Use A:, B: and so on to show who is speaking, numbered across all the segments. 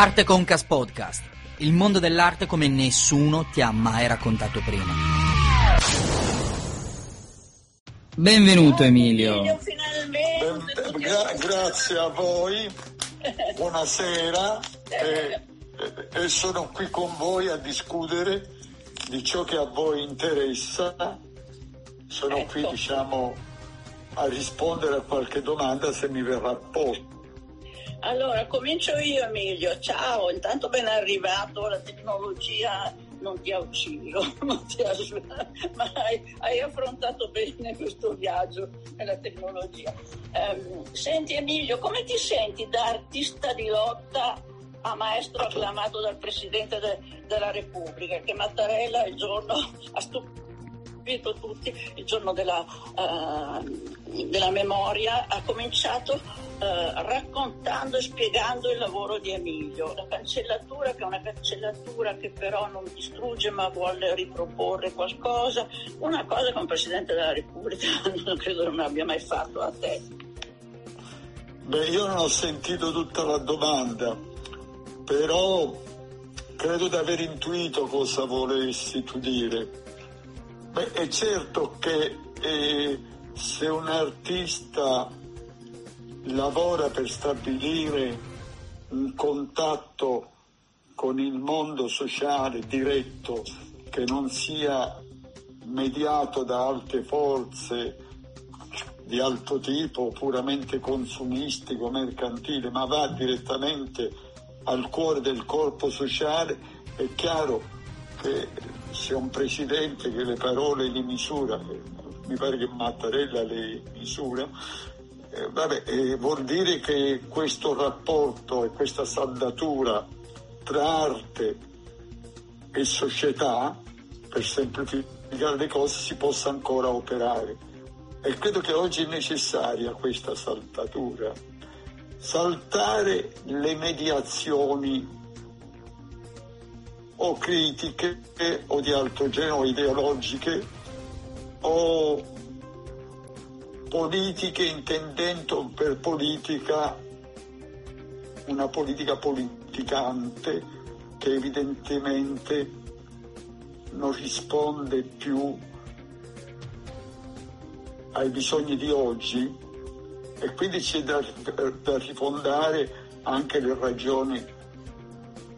A: Arte Concas Podcast, il mondo dell'arte come nessuno ti ha mai raccontato prima. Benvenuto Emilio.
B: Emilio, finalmente.
C: Eh, gra- grazie a voi, buonasera e, e sono qui con voi a discutere di ciò che a voi interessa. Sono
B: Ecco.
C: qui diciamo a rispondere a qualche domanda se mi verrà posto.
B: Allora, comincio io Emilio. Ciao, intanto ben arrivato, la tecnologia non ti ha ucciso, non ti ha- ma hai, hai affrontato bene questo viaggio nella tecnologia. Ehm, senti Emilio, come ti senti da artista di lotta a maestro acclamato dal Presidente de- della Repubblica, che Mattarella il giorno ha stupito tutti, il giorno della, eh, della memoria, ha cominciato eh, raccontando e spiegando il lavoro di Emilio. La cancellatura, che è una cancellatura che però non distrugge ma vuole riproporre qualcosa, una cosa che un Presidente della Repubblica non credo non abbia mai fatto a te.
C: Beh, io non ho sentito tutta la domanda, però credo di aver intuito cosa volessi tu dire. Beh, è certo che eh, se un artista lavora per stabilire un contatto con il mondo sociale diretto che non sia mediato da altre forze di alto tipo, puramente consumistico, mercantile, ma va direttamente al cuore del corpo sociale, è chiaro che se un presidente che le parole li misura, mi pare che Mattarella le misura, eh, vabbè, eh, vuol dire che questo rapporto e questa saldatura tra arte e società, per semplificare le cose, si possa ancora operare. E credo che oggi è necessaria questa saltatura. Saltare le mediazioni o critiche o di altro genere o ideologiche o politiche intendendo per politica una politica politicante che evidentemente non risponde più ai bisogni di oggi e quindi c'è da, da rifondare anche le ragioni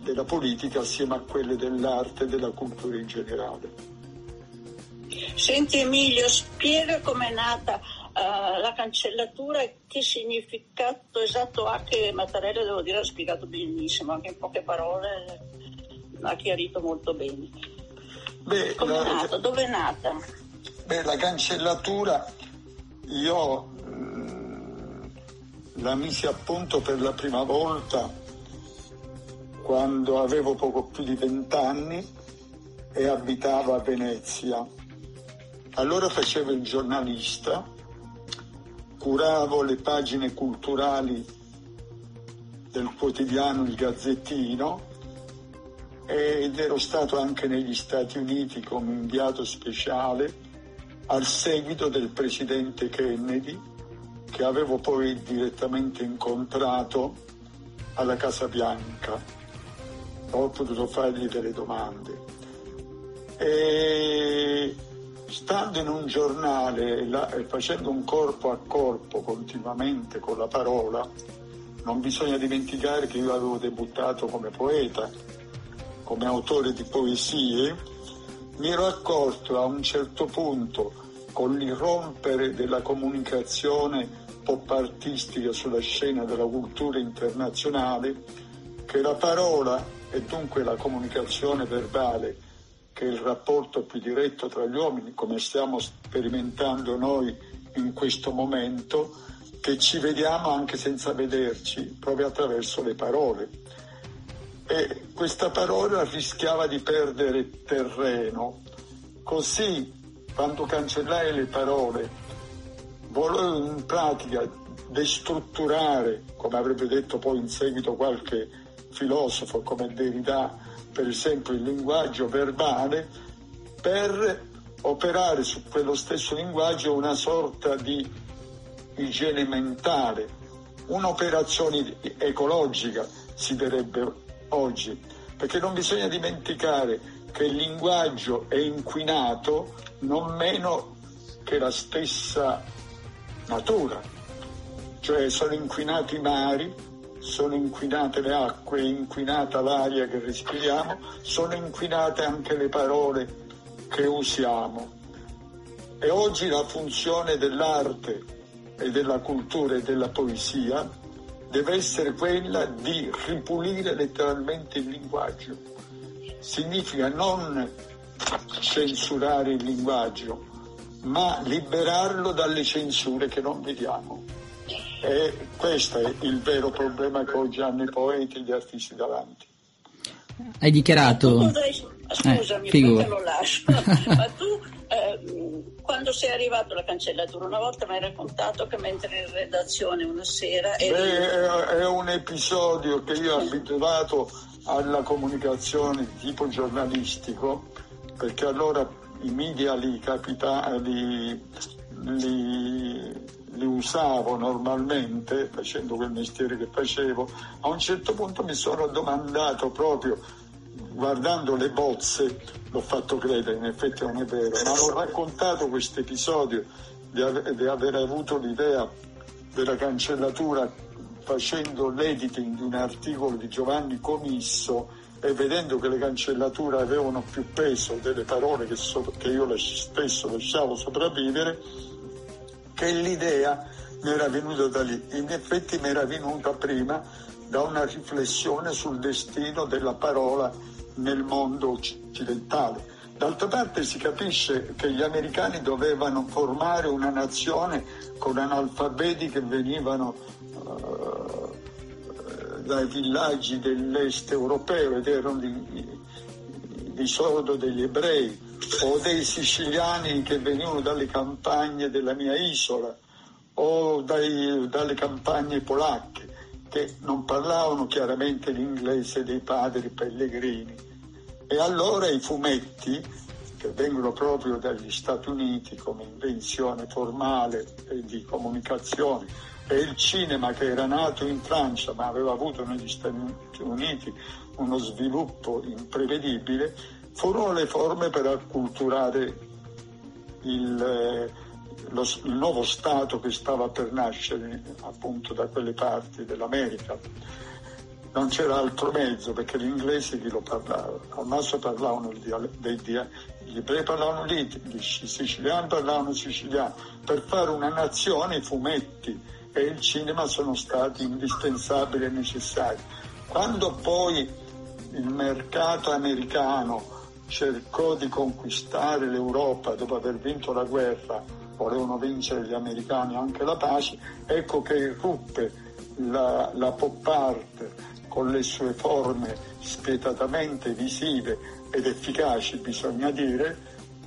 C: della politica assieme a quelle dell'arte e della cultura in generale.
B: Senti Emilio, spiega com'è nata eh, la cancellatura e che significato esatto ha che Mattarella, devo dire, ha spiegato benissimo, anche in poche parole ha chiarito molto bene.
C: Beh,
B: Com'è
C: la-
B: nata? Dove è nata?
C: Beh, la cancellatura io mm, la misi a punto per la prima volta quando avevo poco più di vent'anni e abitavo a Venezia. Allora facevo il giornalista, curavo le pagine culturali del quotidiano Il Gazzettino ed ero stato anche negli Stati Uniti come inviato speciale al seguito del presidente Kennedy che avevo poi direttamente incontrato alla Casa Bianca. Ho potuto fargli delle domande. E stando in un giornale la- e facendo un corpo a corpo continuamente con la parola, non bisogna dimenticare che io avevo debuttato come poeta, come autore di poesie, mi ero accorto a un certo punto, con l'irrompere della comunicazione pop artistica sulla scena della cultura internazionale, che la parola e dunque la comunicazione verbale, che il rapporto più diretto tra gli uomini, come stiamo sperimentando noi in questo momento, che ci vediamo anche senza vederci, proprio attraverso le parole e questa parola rischiava di perdere terreno. Così, quando cancellai le parole, volevo in pratica destrutturare, come avrebbe detto poi in seguito qualche filosofo come Derrida, per esempio il linguaggio verbale, per operare su quello stesso linguaggio una sorta di igiene mentale, un'operazione ecologica si direbbe oggi, perché non bisogna dimenticare che il linguaggio è inquinato non meno che la stessa natura, cioè sono inquinati i mari, sono inquinate le acque, è inquinata l'aria che respiriamo, sono inquinate anche le parole che usiamo. E oggi la funzione dell'arte e della cultura e della poesia deve essere quella di ripulire letteralmente il linguaggio. Significa non censurare il linguaggio, ma liberarlo dalle censure che non vediamo. E questo è il vero problema che oggi hanno i poeti e gli artisti davanti.
A: Hai dichiarato...
B: Potrei... Scusami,
A: eh,
B: perché lo lascio. Ma tu, eh, quando sei arrivato alla cancellatura, una volta mi hai raccontato che mentre in redazione una sera... Eri...
C: Beh, è un episodio che io ho abituato alla comunicazione di tipo giornalistico, perché allora i media li, capita, li, li usavo normalmente facendo quel mestiere che facevo, a un certo punto mi sono domandato proprio guardando le bozze, l'ho fatto credere, in effetti non è vero, ma ho raccontato questo episodio di, ave- di aver avuto l'idea della cancellatura facendo l'editing di un articolo di Giovanni Comisso e vedendo che le cancellature avevano più peso delle parole che, so- che io stesso lasciavo sopravvivere, che l'idea mi era venuta da lì. In effetti mi era venuta prima da una riflessione sul destino della parola nel mondo occidentale. D'altra parte si capisce che gli americani dovevano formare una nazione con analfabeti che venivano uh, dai villaggi dell'est europeo ed erano di, di solito degli ebrei o dei siciliani che venivano dalle campagne della mia isola o dai, dalle campagne polacche che non parlavano chiaramente l'inglese dei padri pellegrini. E allora i fumetti, che vengono proprio dagli Stati Uniti come invenzione formale di comunicazione, e il cinema che era nato in Francia ma aveva avuto negli Stati Uniti uno sviluppo imprevedibile, furono le forme per acculturare il, lo, il nuovo Stato che stava per nascere appunto da quelle parti dell'America non c'era altro mezzo perché l'inglese chi lo parlava? Al massimo parlavano dei gli ebrei parlavano lì, gli siciliani parlavano siciliano. Per fare una nazione i fumetti e il cinema sono stati indispensabili e necessari. Quando poi il mercato americano cercò di conquistare l'Europa dopo aver vinto la guerra, volevano vincere gli americani anche la pace, ecco che irruppe la, la pop art con le sue forme spietatamente visive ed efficaci, bisogna dire,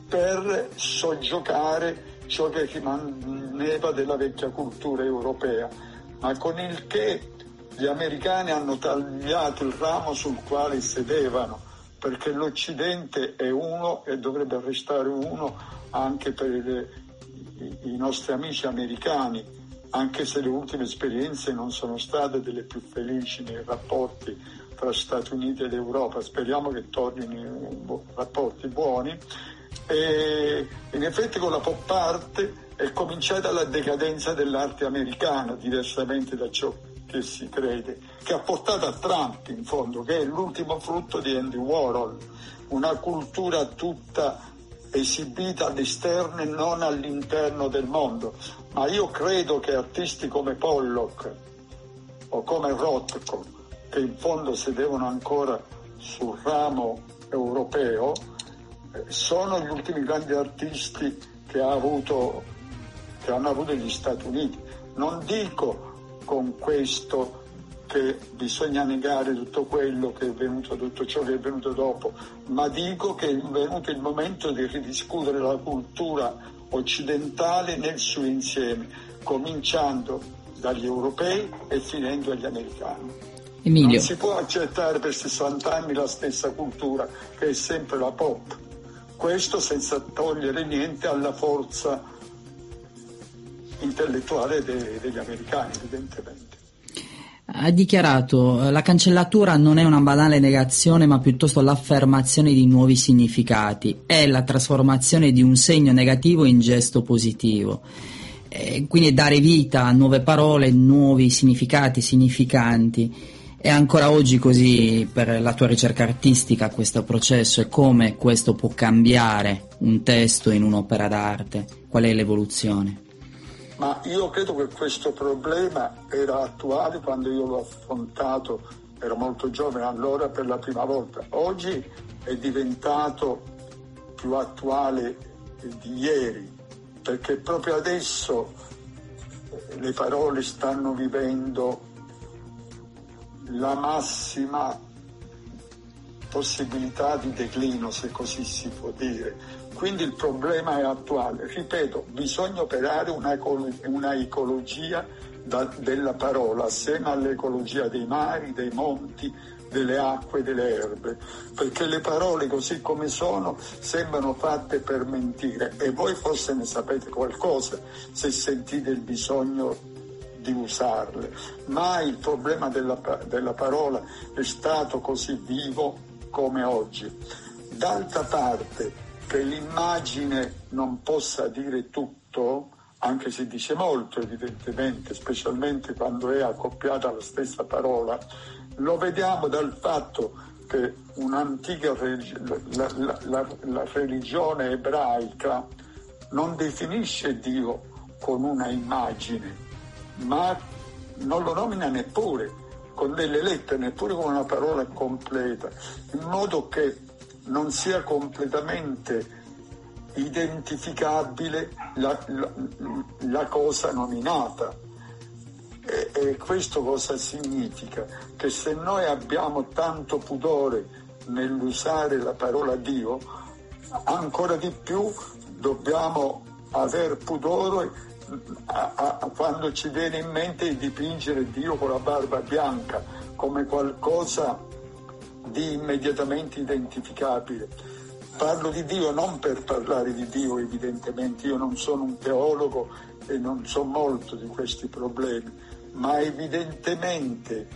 C: per soggiocare ciò che rimaneva della vecchia cultura europea, ma con il che gli americani hanno tagliato il ramo sul quale sedevano, perché l'Occidente è uno e dovrebbe restare uno anche per i nostri amici americani anche se le ultime esperienze non sono state delle più felici nei rapporti tra Stati Uniti ed Europa. Speriamo che tornino rapporti buoni. E in effetti con la pop art è cominciata la decadenza dell'arte americana, diversamente da ciò che si crede, che ha portato a Trump in fondo, che è l'ultimo frutto di Andy Warhol, una cultura tutta esibita all'esterno e non all'interno del mondo. Ma io credo che artisti come Pollock o come Rothko, che in fondo sedevano ancora sul ramo europeo, eh, sono gli ultimi grandi artisti che, ha avuto, che hanno avuto gli Stati Uniti. Non dico con questo che bisogna negare tutto quello che è venuto, tutto ciò che è venuto dopo, ma dico che è venuto il momento di ridiscutere la cultura occidentale nel suo insieme, cominciando dagli europei e finendo agli americani.
A: Emilio.
C: Non si può accettare per 60 anni la stessa cultura, che è sempre la pop. Questo senza togliere niente alla forza intellettuale de- degli americani, evidentemente.
A: ha dichiarato la cancellatura non è una banale negazione ma piuttosto l'affermazione di nuovi significati, è la trasformazione di un segno negativo in gesto positivo. E quindi dare vita a nuove parole, nuovi significati, significanti. È ancora oggi così per la tua ricerca artistica questo processo e come questo può cambiare un testo in un'opera d'arte? Qual è l'evoluzione?
C: Ma io credo che questo problema era attuale quando io l'ho affrontato, ero molto giovane allora per la prima volta. Oggi è diventato più attuale di ieri, perché proprio adesso le parole stanno vivendo la massima possibilità di declino, se così si può dire. Quindi il problema è attuale. Ripeto, bisogna operare una, una ecologia da, della parola assieme all'ecologia dei mari, dei monti, delle acque, delle erbe, perché le parole così come sono sembrano fatte per mentire e voi forse ne sapete qualcosa se sentite il bisogno di usarle. Mai il problema della, della parola è stato così vivo come oggi. D'altra parte, che l'immagine non possa dire tutto, anche se dice molto evidentemente, specialmente quando è accoppiata alla stessa parola, lo vediamo dal fatto che un'antica la, la, la, la religione ebraica non definisce Dio con una immagine, ma non lo nomina neppure con delle lettere, neppure con una parola completa, in modo che non sia completamente identificabile la, la, la cosa nominata. E, e, questo cosa significa? Che se noi abbiamo tanto pudore nell'usare la parola Dio, ancora di più dobbiamo aver pudore a, a, a quando ci viene in mente di dipingere Dio con la barba bianca come qualcosa di immediatamente identificabile. Parlo di Dio non per parlare di Dio, evidentemente, io non sono un teologo e non so molto di questi problemi, ma evidentemente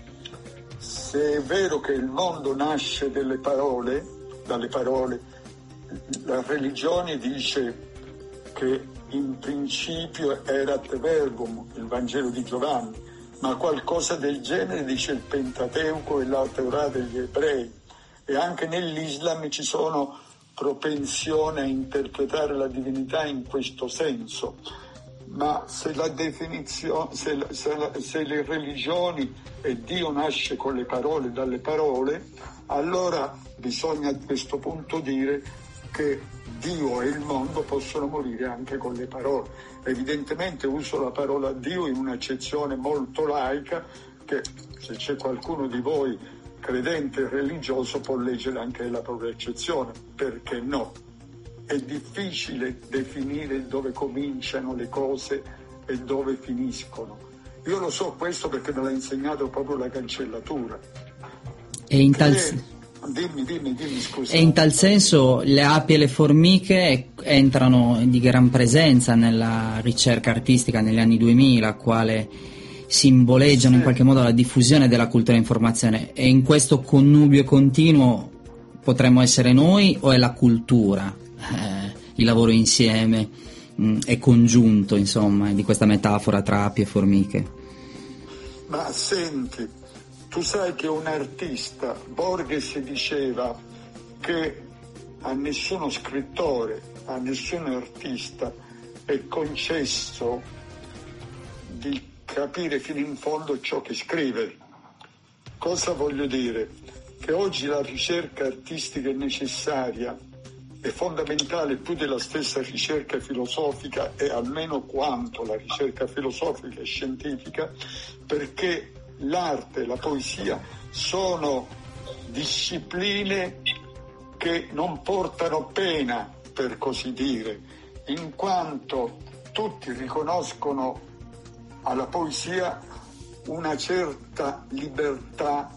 C: se è vero che il mondo nasce dalle parole, dalle parole, la religione dice che in principio erat verbum, il Vangelo di Giovanni, ma qualcosa del genere dice il Pentateuco e la Torah degli ebrei. E anche nell'Islam ci sono propensione a interpretare la divinità in questo senso. Ma se la definizione, se, se, se le religioni e Dio nasce con le parole dalle parole, allora bisogna a questo punto dire che Dio e il mondo possono morire anche con le parole. Evidentemente uso la parola Dio in un'accezione molto laica che se c'è qualcuno di voi credente e religioso può leggere anche la propria accezione, perché no? È difficile definire dove cominciano le cose e dove finiscono. Io lo so questo perché me l'ha insegnato proprio la cancellatura.
A: E in tal senso
C: Dimmi, dimmi, dimmi, scusa.
A: E in tal senso le api e le formiche entrano di gran presenza nella ricerca artistica negli anni 2000, quale simboleggiano sì. in qualche modo la diffusione della cultura informazione e in questo connubio continuo potremmo essere noi o è la cultura, eh, il lavoro insieme mh, è congiunto insomma di questa metafora tra api e formiche?
C: Ma senti, tu sai che un artista, Borges diceva che a nessuno scrittore, a nessun artista è concesso di capire fino in fondo ciò che scrive. Cosa voglio dire? Che oggi la ricerca artistica è necessaria, è fondamentale più della stessa ricerca filosofica e almeno quanto la ricerca filosofica e scientifica, perché l'arte, la poesia sono discipline che non portano pena, per così dire, in quanto tutti riconoscono alla poesia una certa libertà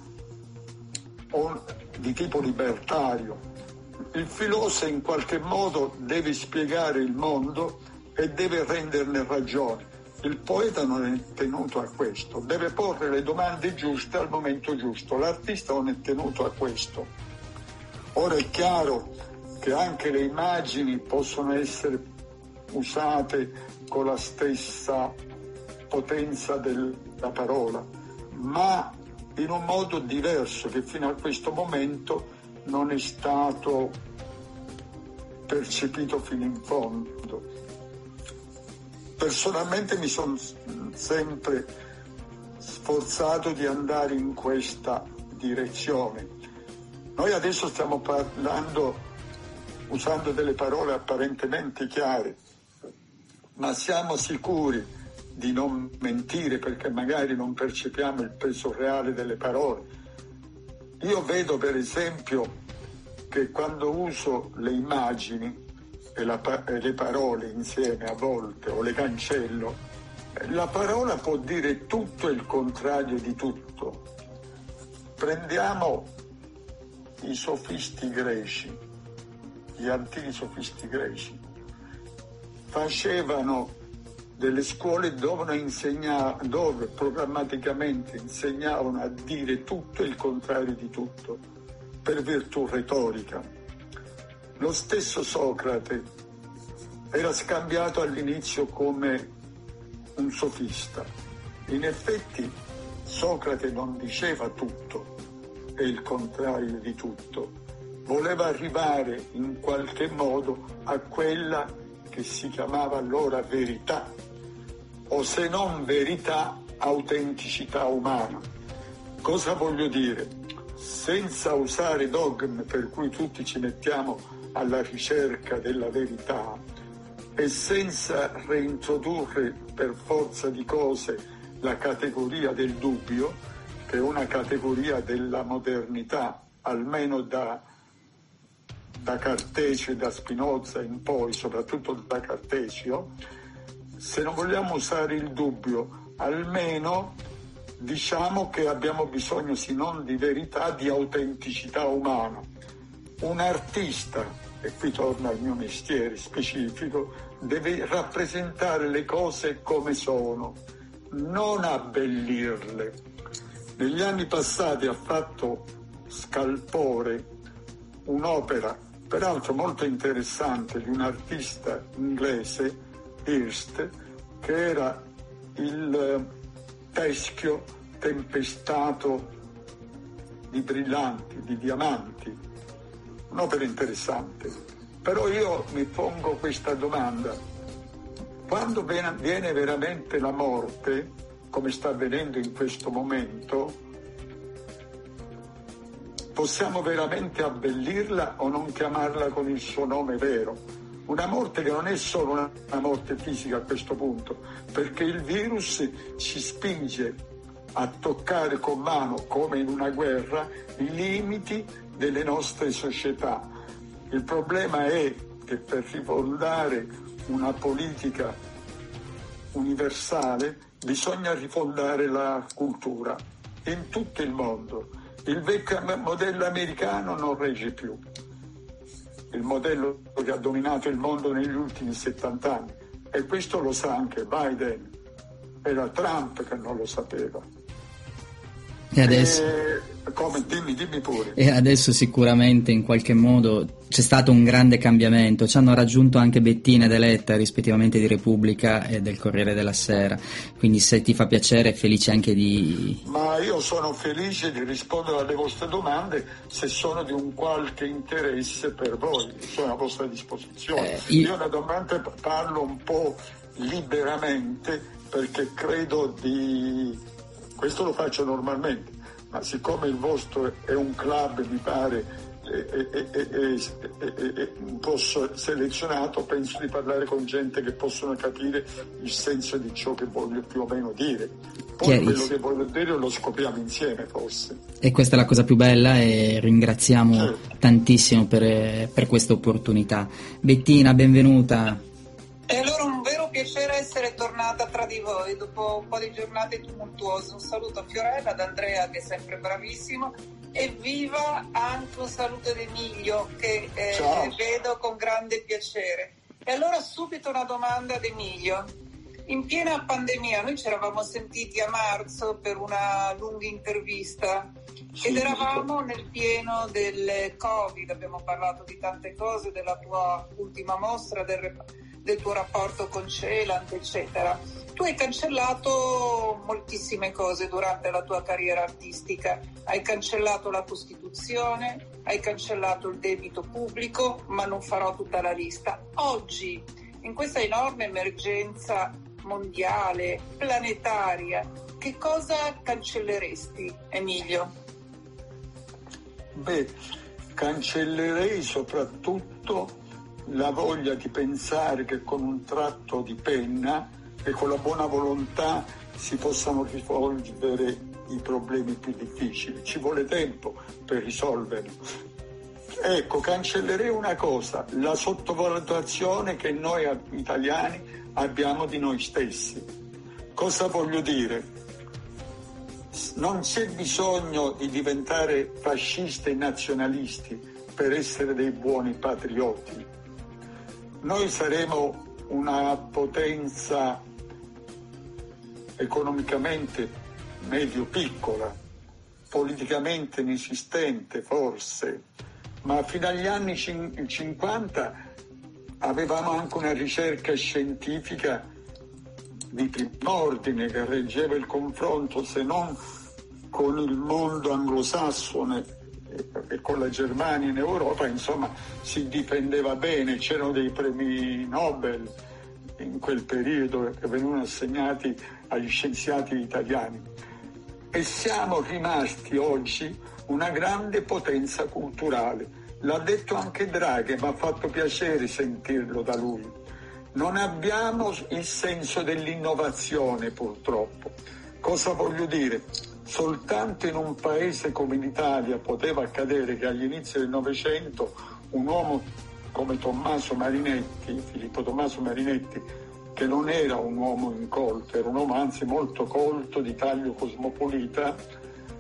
C: di tipo libertario. Il filosofo in qualche modo deve spiegare il mondo e deve renderne ragione Il poeta non è tenuto a questo, deve porre le domande giuste al momento giusto, l'artista non è tenuto a questo. Ora è chiaro che anche le immagini possono essere usate con la stessa potenza della parola, ma in un modo diverso che fino a questo momento non è stato percepito fino in fondo. Personalmente mi sono sempre sforzato di andare in questa direzione. Noi adesso stiamo parlando usando delle parole apparentemente chiare, ma siamo sicuri di non mentire perché magari non percepiamo il peso reale delle parole. Io vedo per esempio che quando uso le immagini e, la, le parole insieme a volte o le cancello, la parola può dire tutto e il contrario di tutto. Prendiamo i sofisti greci, gli antichi sofisti greci facevano delle scuole dove, dove programmaticamente insegnavano a dire tutto e il contrario di tutto, per virtù retorica. Lo stesso Socrate era scambiato all'inizio come un sofista. In effetti Socrate non diceva tutto e il contrario di tutto, voleva arrivare in qualche modo a quella che si chiamava allora verità, o se non verità, autenticità umana. Cosa voglio dire? Senza usare dogmi per cui tutti ci mettiamo alla ricerca della verità e senza reintrodurre per forza di cose la categoria del dubbio, che è una categoria della modernità, almeno da da Cartesio e da Spinoza in poi, soprattutto da Cartesio, se non vogliamo usare il dubbio, almeno diciamo che abbiamo bisogno, se non di verità, di autenticità umana. Un artista, e qui torna il mio mestiere specifico, deve rappresentare le cose come sono, non abbellirle. Negli anni passati ha fatto scalpore un'opera peraltro molto interessante, di un artista inglese, Hirst, che era il eh, teschio tempestato di brillanti, di diamanti. Un'opera interessante. Però io mi pongo questa domanda. Quando viene veramente la morte, come sta avvenendo in questo momento, possiamo veramente abbellirla o non chiamarla con il suo nome vero? Una morte che non è solo una, morte fisica a questo punto, perché il virus ci spinge a toccare con mano, come in una guerra, i limiti delle nostre società. Il problema è che per rifondare una politica universale bisogna rifondare la cultura in tutto il mondo il vecchio modello americano non regge più, il modello che ha dominato il mondo negli ultimi 70 anni. E questo lo sa anche Biden, era Trump che non lo sapeva.
A: E adesso?
C: E, come, dimmi, dimmi pure.
A: E adesso sicuramente in qualche modo c'è stato un grande cambiamento, ci hanno raggiunto anche Bettina ed Eletta rispettivamente di Repubblica e del Corriere della Sera, quindi se ti fa piacere felice anche di...
C: Ma io sono felice di rispondere alle vostre domande se sono di un qualche interesse per voi, sono a vostra disposizione. Eh, io... io naturalmente parlo un po' liberamente perché credo di questo lo faccio normalmente, ma siccome il vostro è un club, mi pare, è, un po' selezionato, penso di parlare con gente che possono capire il senso di ciò che voglio più o meno dire. Poi quello che voglio dire lo scopriamo insieme forse.
A: E questa è la cosa più bella e ringraziamo certo. tantissimo per, per questa opportunità. Bettina, benvenuta.
D: E allora un vero piacere essere tornata tra di voi dopo un po' di giornate tumultuose. Un saluto a Fiorella, ad Andrea che è sempre bravissimo e viva anche un saluto ad Emilio che eh, vedo con grande piacere. E allora subito una domanda ad Emilio. in piena pandemia, noi ci eravamo sentiti a marzo per una lunga intervista ed eravamo nel pieno del Covid, abbiamo parlato di tante cose, della tua ultima mostra, del, del tuo rapporto con Celant, eccetera. Tu hai cancellato moltissime cose durante la tua carriera artistica, hai cancellato la Costituzione, hai cancellato il debito pubblico, ma non farò tutta la lista. Oggi, in questa enorme emergenza mondiale, planetaria, che cosa cancelleresti, Emilio?
C: Beh, cancellerei soprattutto la voglia di pensare che con un tratto di penna e con la buona volontà si possano risolvere i problemi più difficili. Ci vuole tempo per risolverli. Ecco, cancellerei una cosa, la sottovalutazione che noi italiani abbiamo di noi stessi. Cosa voglio dire? Non c'è bisogno di diventare fascisti e nazionalisti per essere dei buoni patrioti. Noi saremo una potenza economicamente medio-piccola, politicamente inesistente forse, ma fino agli anni 50 avevamo anche una ricerca scientifica di prim'ordine che reggeva il confronto se non con il mondo anglosassone e con la Germania in Europa, insomma, si difendeva bene, c'erano dei premi Nobel in quel periodo che venivano assegnati agli scienziati italiani. E siamo rimasti oggi una grande potenza culturale. L'ha detto anche Draghi, mi ha fatto piacere sentirlo da lui. Non abbiamo il senso dell'innovazione purtroppo. Cosa voglio dire? Soltanto in un paese come l'Italia poteva accadere che agli inizi del Novecento un uomo come Tommaso Marinetti, Filippo Tommaso Marinetti, che non era un uomo incolto, era un uomo anzi molto colto, di taglio cosmopolita,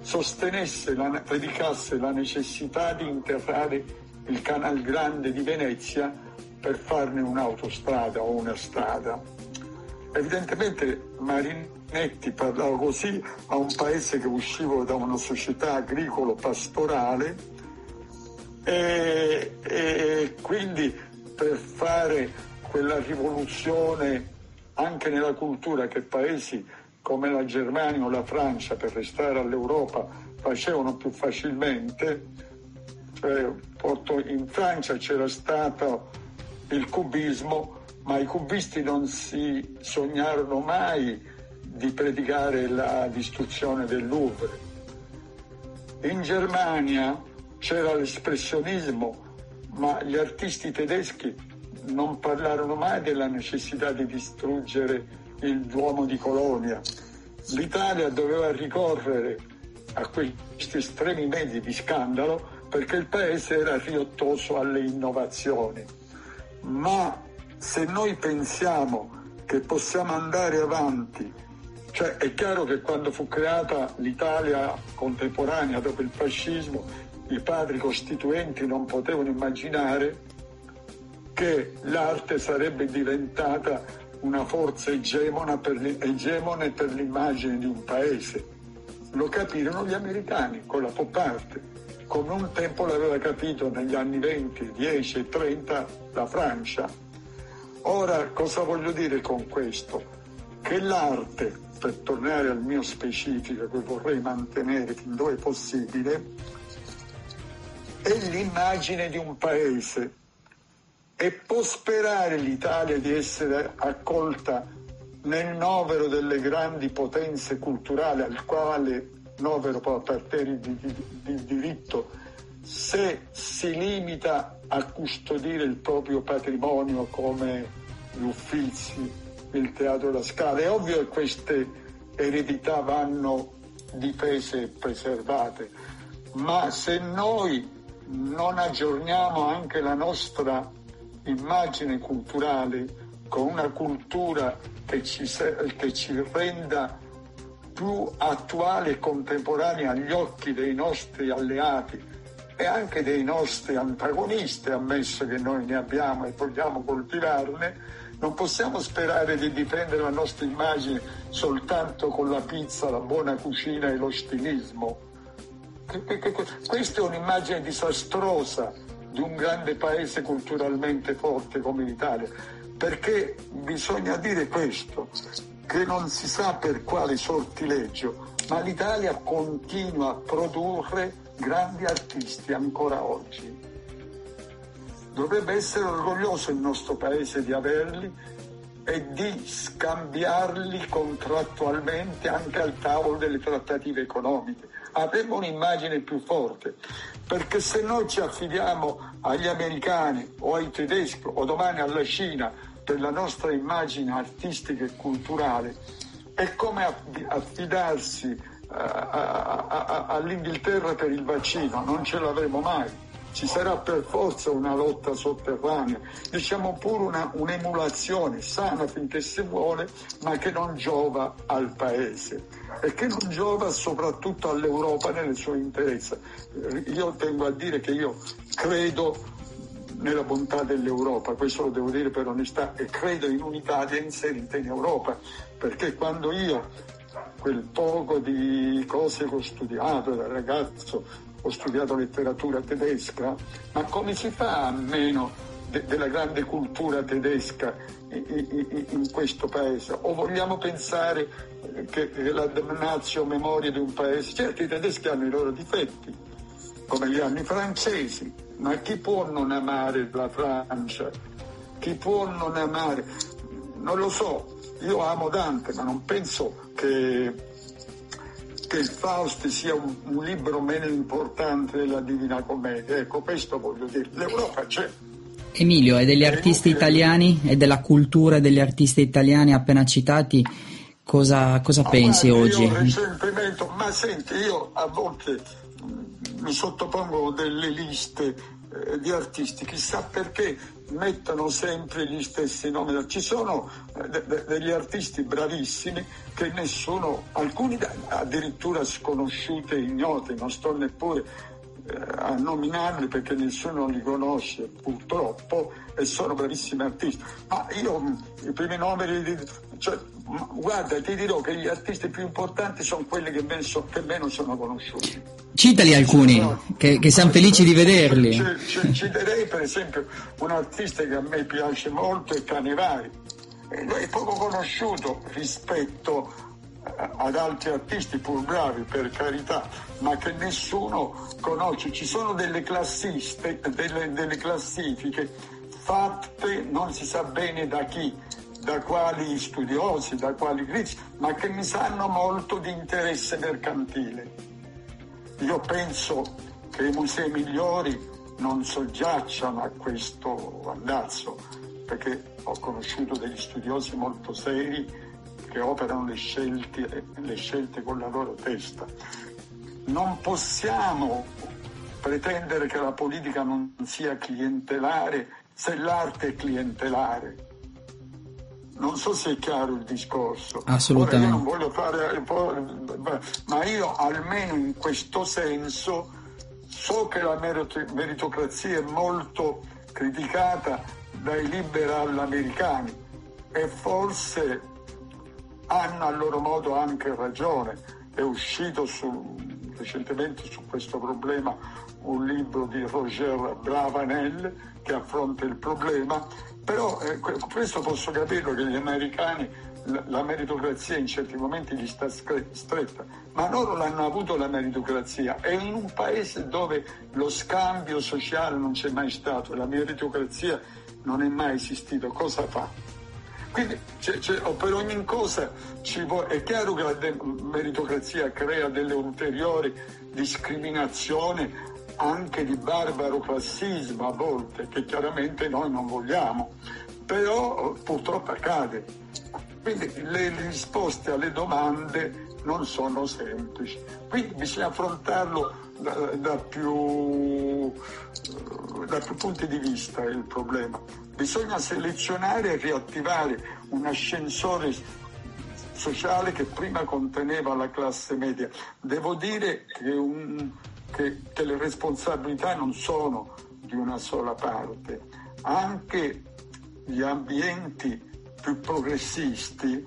C: sostenesse, la, predicasse la necessità di interrare il Canal Grande di Venezia per farne un'autostrada o una strada. Evidentemente Marinetti parlava così a un paese che usciva da una società agricolo-pastorale e, e quindi per fare quella rivoluzione anche nella cultura che paesi come la Germania o la Francia per restare all'Europa facevano più facilmente. Cioè, in Francia c'era stato il cubismo, ma i cubisti non si sognarono mai di predicare la distruzione del Louvre. In Germania c'era l'espressionismo, ma gli artisti tedeschi non parlarono mai della necessità di distruggere il Duomo di Colonia. L'Italia doveva ricorrere a questi estremi mezzi di scandalo perché il paese era riottoso alle innovazioni. Ma se noi pensiamo che possiamo andare avanti, cioè è chiaro che quando fu creata l'Italia contemporanea dopo il fascismo, i padri costituenti non potevano immaginare che l'arte sarebbe diventata una forza egemone per, l'immagine di un paese. Lo capirono gli americani con la pop art, come un tempo l'aveva capito negli anni 20, 10 e 30 la Francia. Ora cosa voglio dire con questo? Che l'arte, per tornare al mio specifico che vorrei mantenere fin dove possibile, è l'immagine di un paese. E può sperare l'Italia di essere accolta nel novero delle grandi potenze culturali al quale novero può appartenere di, di, di diritto se si limita a custodire il proprio patrimonio come gli uffizi, il teatro La Scala. È ovvio che queste eredità vanno difese e preservate, ma se noi non aggiorniamo anche la nostra immagine culturale, con una cultura che ci, che ci renda più attuale e contemporanea agli occhi dei nostri alleati e anche dei nostri antagonisti, ammesso che noi ne abbiamo e vogliamo coltivarne, Non possiamo sperare di difendere la nostra immagine soltanto con la pizza, la buona cucina e lo stilismo. Questa è un'immagine disastrosa di un grande paese culturalmente forte come l'Italia, perché bisogna dire questo, che non si sa per quale sortileggio, ma l'Italia continua a produrre grandi artisti ancora oggi. Dovrebbe essere orgoglioso il nostro paese di averli e di scambiarli contrattualmente anche al tavolo delle trattative economiche. Avremo un'immagine più forte, perché se noi ci affidiamo agli americani o ai tedeschi o domani alla Cina per la nostra immagine artistica e culturale, è come affidarsi eh, all'Inghilterra per il vaccino, non ce l'avremo mai ci sarà per forza una lotta sotterranea, diciamo pure una, un'emulazione sana finché si vuole, ma che non giova al Paese. E che non giova soprattutto all'Europa nelle sue interezze. Io tengo a dire che io credo nella bontà dell'Europa, questo lo devo dire per onestà, e credo in un'Italia inserita in Europa, perché quando io quel poco di cose che ho studiato da ragazzo ho studiato letteratura tedesca, ma come si fa a meno de- della grande cultura tedesca in, in, in, questo paese? O vogliamo pensare che, che la damnatio memoria di un paese, certo i tedeschi hanno i loro difetti, come li hanno i francesi, ma chi può non amare la Francia? Chi può non amare? Non lo so, io amo Dante, ma non penso che che Faust sia un, un, libro meno importante della Divina Commedia. Ecco, questo voglio dire. L'Europa c'è.
A: Emilio, e degli artisti italiani e della cultura degli artisti italiani appena citati, cosa, cosa pensi
C: guarda,
A: oggi?
C: Io recentemente, ma senti, io a volte mm, mi sottopongo delle liste eh, di artisti, chissà perché mettono sempre gli stessi nomi. Ci sono eh, de- de- degli artisti bravissimi che nessuno, alcuni addirittura sconosciuti e ignoti, non sto neppure eh, a nominarli perché nessuno li conosce purtroppo e sono bravissimi artisti. Ma io mm, i primi nomi li, cioè, guarda, ti dirò che gli artisti più importanti sono quelli che meno, so, che meno sono conosciuti.
A: Citali alcuni, che, che siamo felici di vederli.
C: Citerei per esempio un artista che a me piace molto, è Canevari. È poco conosciuto rispetto ad altri artisti pur bravi per carità, ma che nessuno conosce. Ci sono delle classiste, delle, delle classifiche fatte non si sa bene da chi, da quali studiosi, da quali critici, ma che mi sanno molto di interesse mercantile. Io penso che i musei migliori non soggiacciano a questo andazzo, perché ho conosciuto degli studiosi molto seri che operano le scelte, le scelte con la loro testa. Non possiamo pretendere che la politica non sia clientelare se l'arte è clientelare. Non so se è chiaro il discorso.
A: Assolutamente.
C: Ora io fare, ma io almeno in questo senso so che la meritocrazia è molto criticata dai liberal americani e forse hanno a loro modo anche ragione. È uscito su, recentemente su questo problema un libro di Roger Bravanel che affronta il problema però eh, questo posso capirlo che gli americani la meritocrazia in certi momenti gli sta stretta, ma loro l'hanno avuto la meritocrazia e in un paese dove lo scambio sociale non c'è mai stato, la meritocrazia non è mai esistito, cosa fa? Quindi c'è, c'è, per ogni cosa vuole, è chiaro che la meritocrazia crea delle ulteriori discriminazioni anche di barbaro classismo a volte, che chiaramente noi non vogliamo, però purtroppo accade. Quindi le risposte alle domande non sono semplici, quindi bisogna affrontarlo da, da, più, da più punti di vista il problema. Bisogna selezionare e riattivare un ascensore sociale che prima conteneva la classe media. Devo dire che un, che, che le responsabilità non sono di una sola parte, anche gli ambienti più progressisti,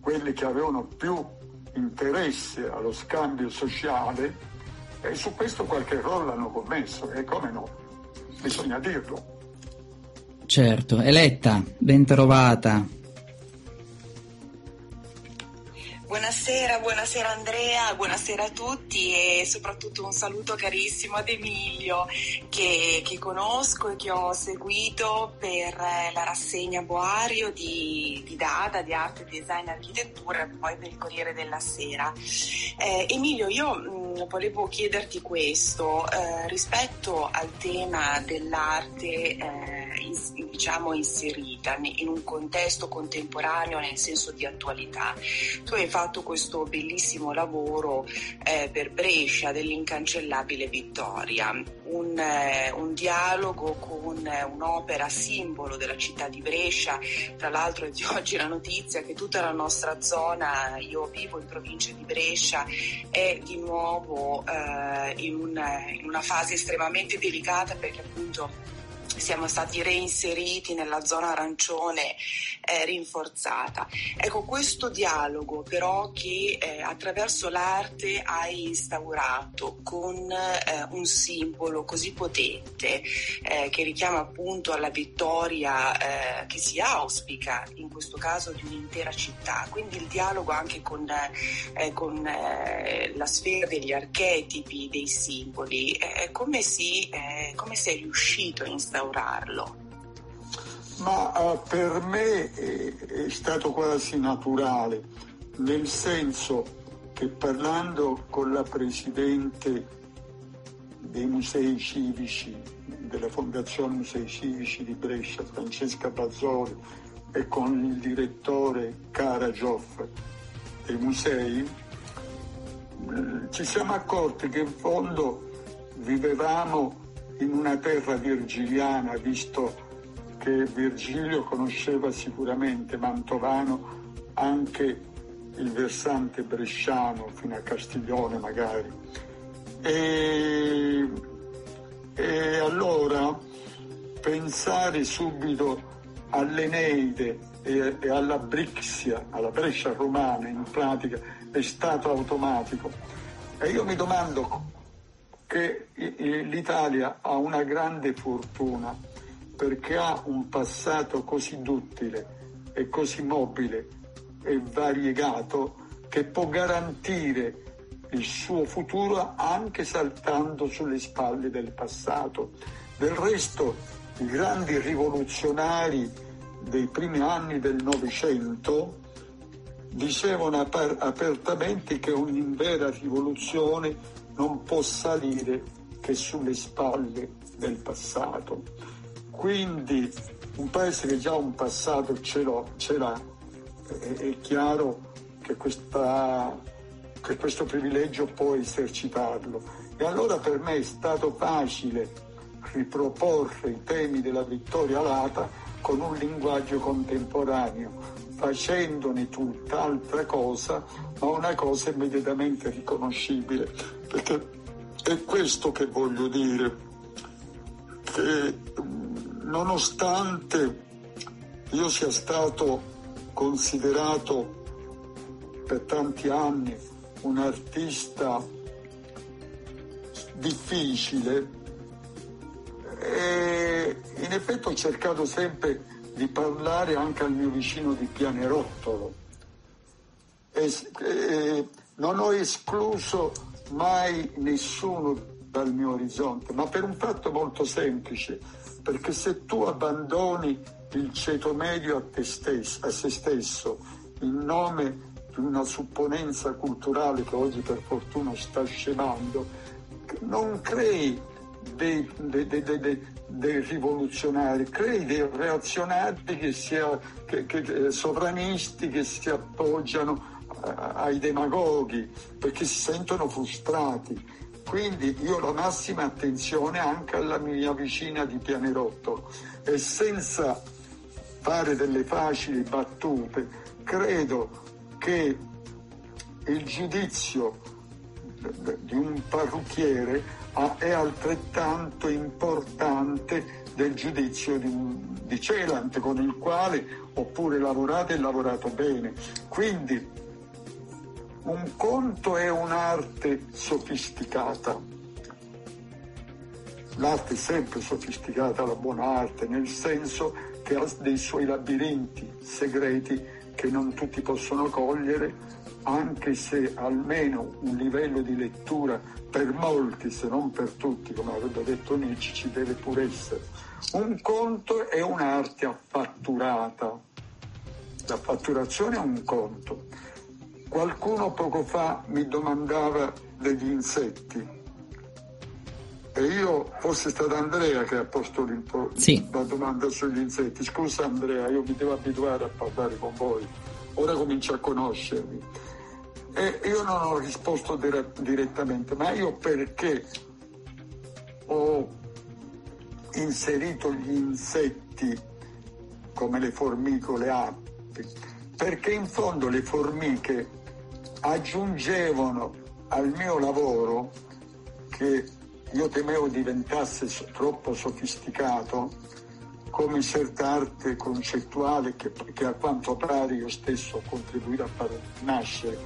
C: quelli che avevano più interesse allo scambio sociale, e su questo qualche errore l'hanno commesso, e come no, bisogna dirlo.
A: Certo, Eletta, ben trovata.
E: Buonasera, buonasera Andrea, buonasera a tutti e soprattutto un saluto carissimo ad Emilio che, che conosco e che ho seguito per la rassegna Boario di, di Dada, di arte, design e architettura e poi per il Corriere della Sera. Eh, Emilio, io mh, mm, volevo chiederti questo, eh, rispetto al tema dell'arte eh, in, diciamo inserita in un contesto contemporaneo nel senso di attualità. Tu hai fatto questo bellissimo lavoro eh, per Brescia dell'incancellabile Vittoria, un, eh, un dialogo con eh, un'opera simbolo della città di Brescia, tra l'altro è di oggi la notizia che tutta la nostra zona, io vivo in provincia di Brescia, è di nuovo eh, in, una, in una fase estremamente delicata perché appunto siamo stati reinseriti nella zona arancione eh, rinforzata. Ecco, questo dialogo però che eh, attraverso l'arte hai instaurato con eh, un simbolo così potente eh, che richiama appunto alla vittoria eh, che si auspica in questo caso di un'intera città, quindi il dialogo anche con, eh, con la sfera degli archetipi, dei simboli, come, si, come sei riuscito a instaurare instaurarlo?
C: Ma uh, per me è, è stato quasi naturale, nel senso che parlando con la Presidente dei musei civici, della Fondazione Musei Civici di Brescia, Francesca Bazzoli, e con il direttore Karajov dei musei, eh, ci siamo accorti che in fondo vivevamo in una terra virgiliana, visto che Virgilio conosceva sicuramente Mantovano, anche il versante bresciano fino a Castiglione magari. E, e allora pensare subito all'Eneide e, e alla Brixia, alla Brescia romana in pratica, è stato automatico. E io mi domando che l'Italia ha una grande fortuna perché ha un passato così duttile e così mobile e variegato che può garantire il suo futuro anche saltando sulle spalle del passato. Del resto i grandi rivoluzionari dei primi anni del Novecento dicevano apertamente che ogni rivoluzione non può salire che sulle spalle del passato. Quindi un paese che già un passato ce, ce l'ha, è, è chiaro che, questa, che questo privilegio può esercitarlo. E allora per me è stato facile riproporre i temi della vittoria alata con un linguaggio contemporaneo, facendone tutt'altra cosa, ma una cosa immediatamente riconoscibile perché è questo che voglio dire, che nonostante io sia stato considerato per tanti anni un artista difficile, e in effetti ho cercato sempre di parlare anche al mio vicino di Pianerottolo. E, e non ho escluso mai nessuno dal mio orizzonte, ma per un fatto molto semplice, perché se tu abbandoni il ceto medio a te stesso, a se stesso, in nome di una supponenza culturale che oggi per fortuna sta scemando, non crei dei, dei, dei, dei rivoluzionari, crei dei reazionari che sia, che, che, sovranisti che si appoggiano ai demagoghi perché si sentono frustrati. Quindi io la massima attenzione anche alla mia vicina di Pianerotto e senza fare delle facili battute, credo che il giudizio di un parrucchiere è altrettanto importante del giudizio di, di Celant con il quale ho pure lavorato e lavorato bene. Quindi un conto è un'arte sofisticata. L'arte è sempre sofisticata, la buona arte, nel senso che ha dei suoi labirinti segreti che non tutti possono cogliere, anche se almeno un livello di lettura per molti, se non per tutti, come avrebbe detto Nietzsche, ci deve pure essere. Un conto è un'arte affatturata. La fatturazione è un conto. Qualcuno poco fa mi domandava degli insetti e io, forse è stato Andrea che ha posto
A: sì.
C: la domanda sugli insetti. Scusa Andrea, io mi devo abituare a parlare con voi. Ora comincio a conoscervi. E io non ho risposto dire- direttamente, ma io perché ho inserito gli insetti come le formiche o le api? Perché in fondo le formiche aggiungevano al mio lavoro che io temevo diventasse troppo sofisticato come certa arte concettuale che, che, a quanto pare io stesso ho contribuito a far nascere,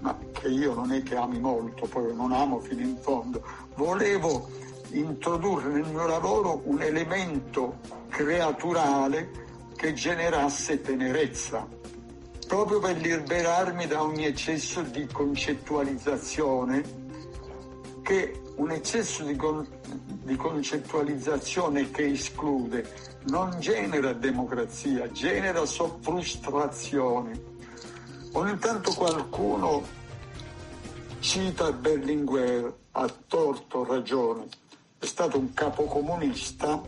C: ma che io non è che ami molto, poi non amo fino in fondo. Volevo introdurre nel mio lavoro un elemento creaturale che generasse tenerezza, proprio per liberarmi da ogni eccesso di concettualizzazione che un eccesso di, con, di concettualizzazione che esclude non genera democrazia, genera so frustrazione. Ogni tanto qualcuno cita Berlinguer, ha torto ragione, è stato un capo comunista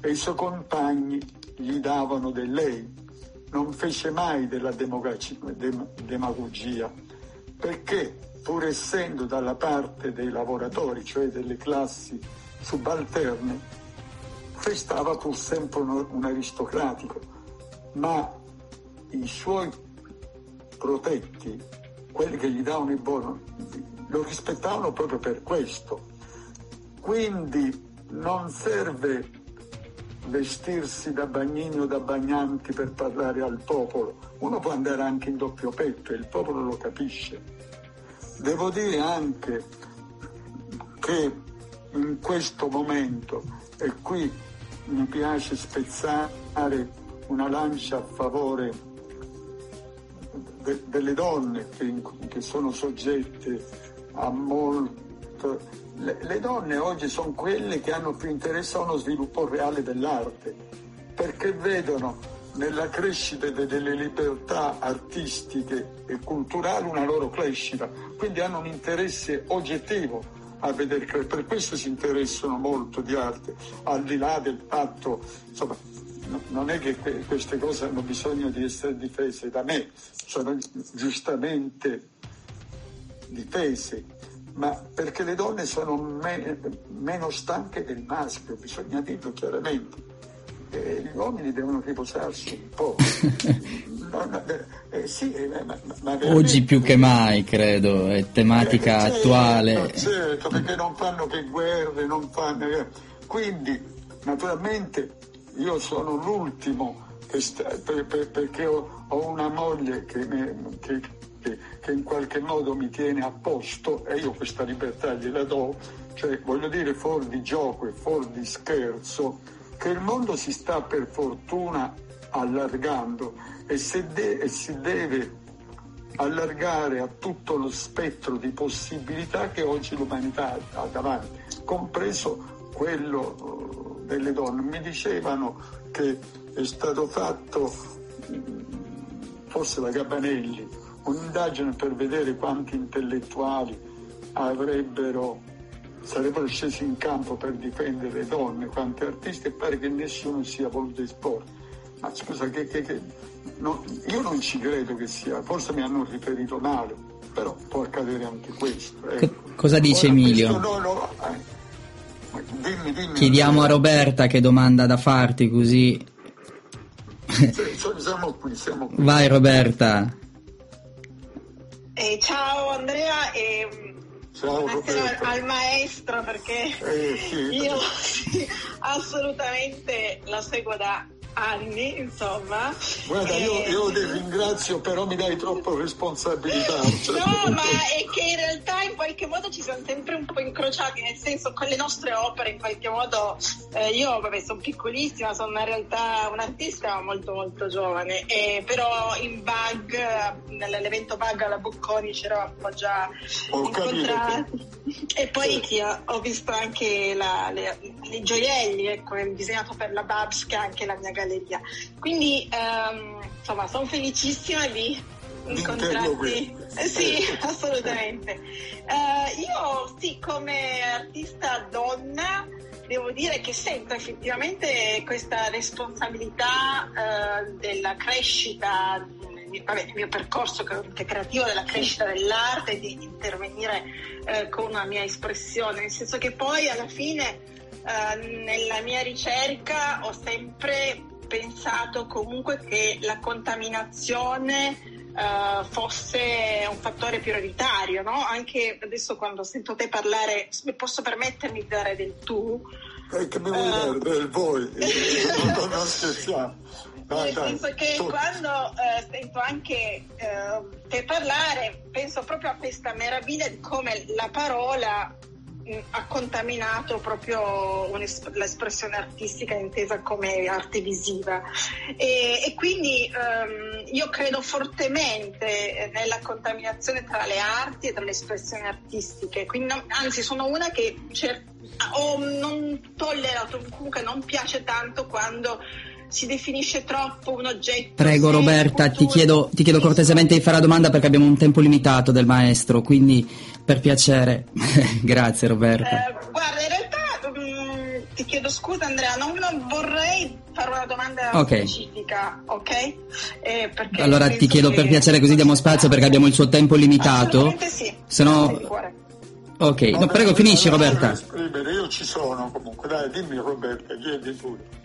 C: e i suoi compagni gli davano del lei, non fece mai della demagogia, perché pur essendo dalla parte dei lavoratori, cioè delle classi subalterne, restava pur sempre un aristocratico, ma i suoi protetti, quelli che gli davano il buono, lo rispettavano proprio per questo. Quindi non serve vestirsi da bagnini o da bagnanti per parlare al popolo, uno può andare anche in doppio petto e il popolo lo capisce. Devo dire anche che in questo momento, e qui mi piace spezzare una lancia a favore de- delle donne che, che, sono soggette a molto... Le, le donne oggi sono quelle che hanno più interesse a uno sviluppo reale dell'arte, perché vedono nella crescita delle libertà artistiche e culturali una loro crescita, quindi hanno un interesse oggettivo a vedere per questo si interessano molto di arte, al di là del fatto, insomma, non è che queste cose hanno bisogno di essere difese da me, sono giustamente difese, ma perché le donne sono me- meno stanche del maschio, bisogna dirlo chiaramente eh, gli uomini devono riposarsi un po'. eh, sì, eh, ma, ma
A: Oggi più che mai, credo, è tematica certo, attuale.
C: Certo, perché non fanno che guerre, non fanno... Eh. Quindi, naturalmente, io sono l'ultimo sta, per, per, perché ho, ho, una moglie che, me, che, che, che in qualche modo mi tiene a posto e io questa libertà gliela do, cioè voglio dire fuori di gioco e fuori di scherzo, che il mondo si sta per fortuna allargando e, de- e si deve allargare a tutto lo spettro di possibilità che oggi l'umanità ha davanti, compreso quello delle donne. Mi dicevano che è stato fatto, forse da Gabanelli, un'indagine per vedere quanti intellettuali avrebbero sarebbero scesi in campo per difendere le donne, quanti artisti, e pare che nessuno sia voluto esporre. Ma scusa, che, che, che no, io non ci credo che sia, forse mi hanno riferito male, però può accadere anche questo. Ecco.
A: cosa dice Ora, Emilio?
C: No, no, eh. Dimmi, dimmi,
A: Chiediamo a Roberta che domanda da farti così.
C: siamo qui, siamo qui.
A: Vai Roberta.
F: Eh, ciao Andrea, eh,
C: Ciao
F: Buonasera al maestro perché
C: eh, sì.
F: io sì, assolutamente la seguo da anni, insomma.
C: Guarda, io, io, ti ringrazio, però mi dai troppo responsabilità.
F: Cioè... No, ma è che in realtà in qualche modo ci siamo sempre un po' incrociati, nel senso con le nostre opere in qualche modo eh, io vabbè sono piccolissima, sono in realtà un artista molto molto giovane, eh, però in Bug, nell'evento Bug alla Bocconi c'eravamo già
C: Ho
F: incontrati. E poi sì. ho visto anche la, le, i gioielli, ecco, disegnato per la Babs che è anche la mia galleria. Quindi um, insomma sono felicissima di incontrarti. Eh, sì, assolutamente. Uh, io sì, come artista donna devo dire che sento effettivamente questa responsabilità uh, della crescita vabbè, il mio percorso creativo della crescita dell'arte, di intervenire eh, con una mia espressione, nel senso che poi alla fine eh, nella mia ricerca ho sempre pensato comunque che la contaminazione Uh, fosse un fattore prioritario, no? Anche adesso quando sento te parlare, posso permettermi di dare del tu?
C: Eh, che mi vuoi uh, dare del voi? non, non scherziamo.
F: Nel senso che tu. quando eh, sento anche eh, te parlare, penso proprio a questa meraviglia di come la parola ha contaminato proprio l'espressione artistica intesa come arte visiva e, e quindi um, io credo fortemente nella contaminazione tra le arti e tra le espressioni artistiche quindi no, anzi sono una che cer- o non tollera comunque non piace tanto quando si definisce troppo un oggetto.
A: Prego Roberta, ti chiedo, ti chiedo, cortesemente di fare la domanda perché abbiamo un tempo limitato del maestro, quindi per piacere. Grazie Roberta.
F: Eh, guarda, in realtà mh, mm, ti chiedo scusa Andrea, non, non, vorrei fare una domanda okay. specifica, ok?
A: Eh, allora ti chiedo per piacere così diamo spazio perché abbiamo il suo tempo limitato.
F: Sì.
A: Se no... Ok, no, prego finisci Roberta.
C: Io ci sono comunque, dai dimmi Roberta, chiedi pure.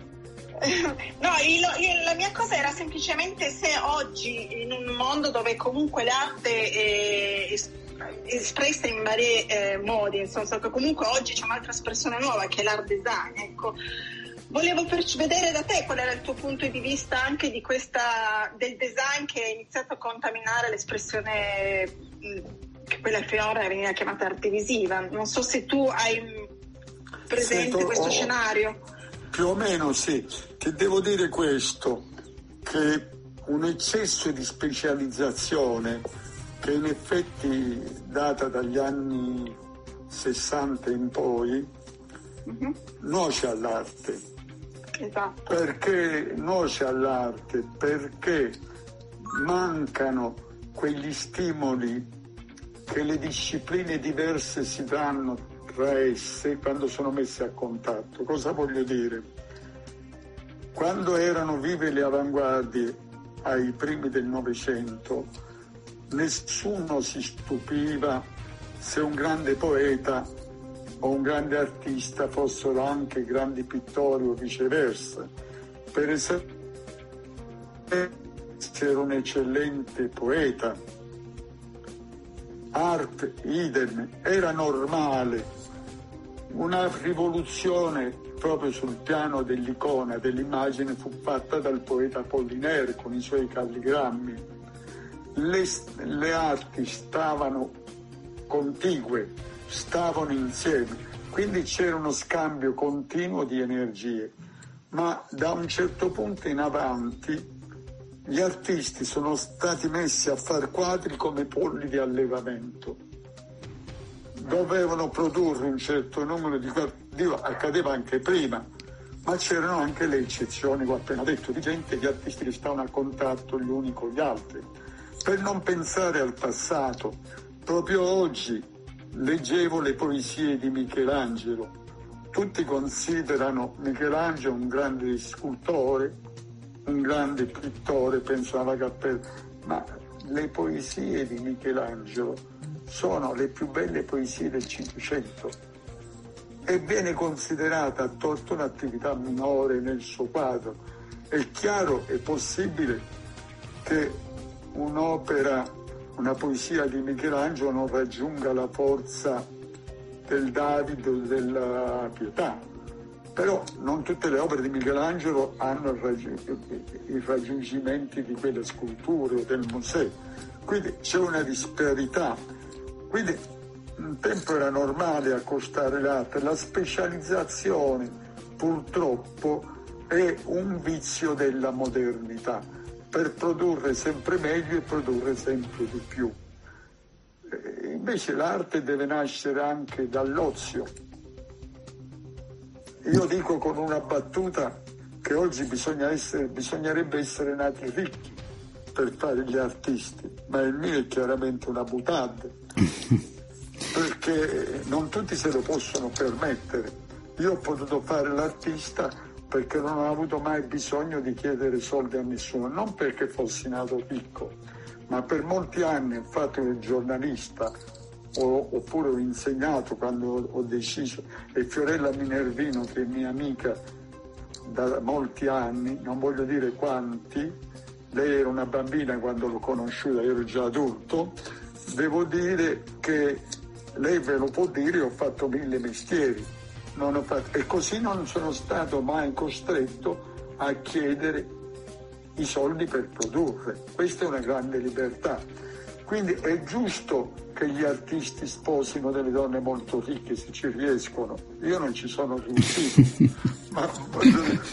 F: No, il, il, la mia cosa era semplicemente se oggi in un mondo dove comunque l'arte è espressa in vari eh, modi, insomma, che comunque oggi c'è un'altra espressione nuova che è l'art design, ecco. Volevo vedere da te qual era il tuo punto di vista anche di questa, del design che ha iniziato a contaminare l'espressione che quella finora veniva chiamata arte visiva. Non so se tu hai presente Sento, questo oh, scenario.
C: Più o meno sì. Ti devo dire questo, che un eccesso di specializzazione che in effetti data dagli anni 60 in poi mm-hmm. nuoce all'arte.
F: Esatto.
C: Perché nuoce all'arte? Perché mancano quegli stimoli che le discipline diverse si danno tra esse quando sono messe a contatto. Cosa voglio dire? Quando erano vive le avanguardie ai primi del Novecento, nessuno si stupiva se un grande poeta o un grande artista fossero anche grandi pittori o viceversa. Per era un eccellente poeta, art idem, era normale. Una rivoluzione proprio sul piano dell'icona, dell'immagine, fu fatta dal poeta Apollinaire con i suoi calligrammi. Le, le arti stavano contigue, stavano insieme, quindi c'era uno scambio continuo di energie, ma da un certo punto in avanti gli artisti sono stati messi a far quadri come polli di allevamento. Dovevano produrre un certo numero di quadri accadeva anche prima, ma c'erano anche le eccezioni, ho appena detto, di gente, di artisti che stavano a contatto gli uni con gli altri. Per non pensare al passato, proprio oggi leggevo le poesie di Michelangelo. Tutti considerano Michelangelo un grande scultore, un grande pittore, penso alla cappella, ma le poesie di Michelangelo sono le più belle poesie del Cinquecento e viene considerata a torto un'attività minore nel suo quadro. È chiaro, è possibile che un'opera una poesia di Michelangelo non raggiunga la forza del Davido della pietà. Però non tutte le opere di Michelangelo hanno i raggiungimenti di quelle sculture o del museo. Quindi c'è una disparità. Quindi un tempo era normale accostare l'arte, la specializzazione purtroppo è un vizio della modernità per produrre sempre meglio e produrre sempre di più. Invece l'arte deve nascere anche dall'ozio. Io dico con una battuta che oggi bisogna essere, bisognerebbe essere nati ricchi per fare gli artisti, ma il mio è chiaramente una butade, perché non tutti se lo possono permettere. Io ho potuto fare l'artista perché non ho avuto mai bisogno di chiedere soldi a nessuno, non perché fossi nato ricco, ma per molti anni ho fatto il giornalista oppure ho insegnato quando ho deciso e Fiorella Minervino che è mia amica da molti anni, non voglio dire quanti, lei era una bambina quando l'ho conosciuta, io ero già adulto, devo dire che lei ve lo può dire, ho fatto mille mestieri fatto, e così non sono stato mai costretto a chiedere i soldi per produrre. Questa è una grande libertà. Quindi è giusto che gli artisti sposino delle donne molto ricche se ci riescono. Io non ci sono riuscito, ma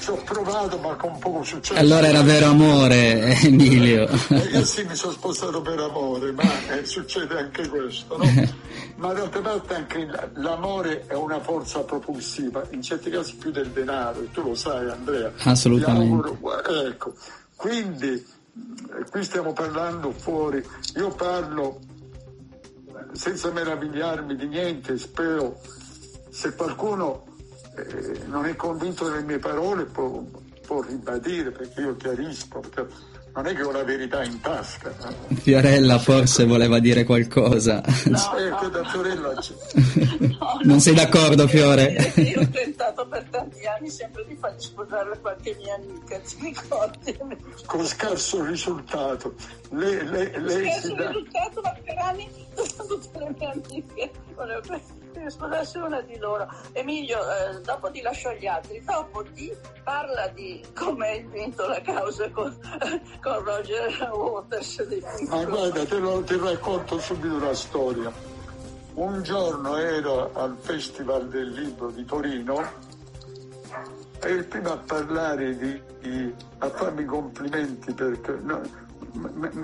C: ci ho provato ma con poco successo.
A: Allora era vero amore, Emilio.
C: Eh, io sì, mi sono sposato per amore, ma eh, succede anche questo, no? Ma d'altra parte anche l'amore è una forza propulsiva, in certi casi più del denaro, e tu lo sai Andrea.
A: Assolutamente.
C: ecco, quindi qui stiamo parlando fuori, io parlo senza meravigliarmi di niente, spero. Se qualcuno eh, non è convinto delle mie parole può, può ribadire perché io chiarisco, perché non è che ho la verità in tasca.
A: Eh. Fiorella forse voleva dire qualcosa.
C: No, eh, da Fiorella
A: no, non sei d'accordo Fiore?
B: Io ho tentato per tanti anni sempre di far sposare qualche mia amica, ti ricordi?
C: Con scarso risultato. Lei, lei, lei
B: scarso risultato, ma per anni tutte le mie amiche sposassi una di loro. Emilio, eh, dopo ti lascio agli altri, dopo ti parla di come hai vinto la causa con, con Roger Waters.
C: Ma guarda, te, lo, ti racconto subito la storia. Un giorno ero al Festival del Libro di Torino e il primo a parlare di, di a farmi complimenti perché no,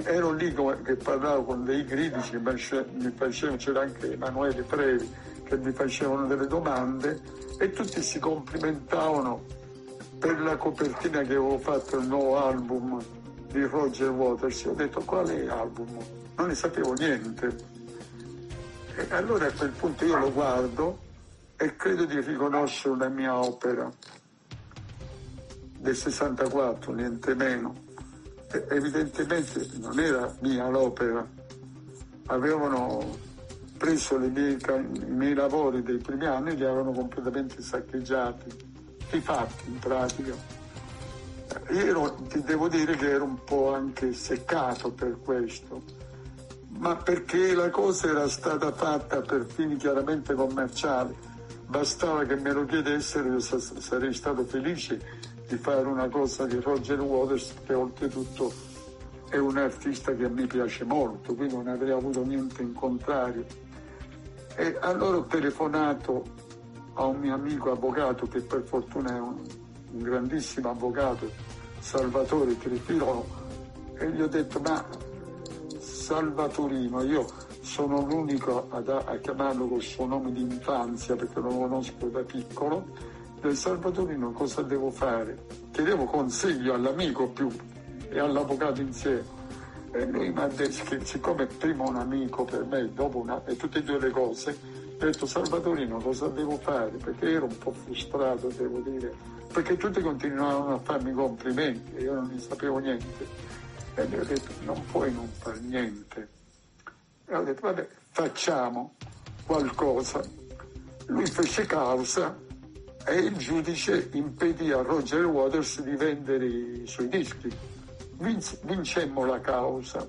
C: ero lì che parlavo con dei critici, mi facevano, c'era anche Emanuele Previ che mi facevano delle domande e tutti si complimentavano per la copertina che avevo fatto il nuovo album di Roger Waters. Ho detto quale album? Non ne sapevo niente. E allora a quel punto io lo guardo e credo di riconoscere una mia opera del 64, niente meno. E evidentemente non era mia l'opera, avevano preso miei, i miei lavori dei primi anni li avevano completamente saccheggiati, rifatti in pratica. Io ero, ti devo dire che ero un po' anche seccato per questo, ma perché la cosa era stata fatta per fini chiaramente commerciali. Bastava che me lo chiedessero, io sarei stato felice di fare una cosa di Roger Waters, che oltretutto è un artista che me piace molto, quindi non avrei avuto niente in contrario. E allora ho telefonato a un mio amico avvocato che per fortuna è un, un grandissimo avvocato, Salvatore Tripiro, e gli ho detto ma Salvatorino, io sono l'unico ad, a chiamarlo col suo nome di infanzia perché lo conosco da piccolo, del Salvatorino cosa devo fare? Chiedevo consiglio all'amico più e all'avvocato insieme e lui mi ha detto che siccome prima un amico per me, dopo una, e tutte e due le cose, ho detto Salvatorino cosa devo fare? Perché ero un po' frustrato, devo dire, perché tutti continuavano a farmi complimenti io non ne sapevo niente. E gli ho detto non puoi non fare niente. E ho detto vabbè facciamo qualcosa. Lui fece causa e il giudice impedì a Roger Waters di vendere i suoi dischi vincemmo la causa.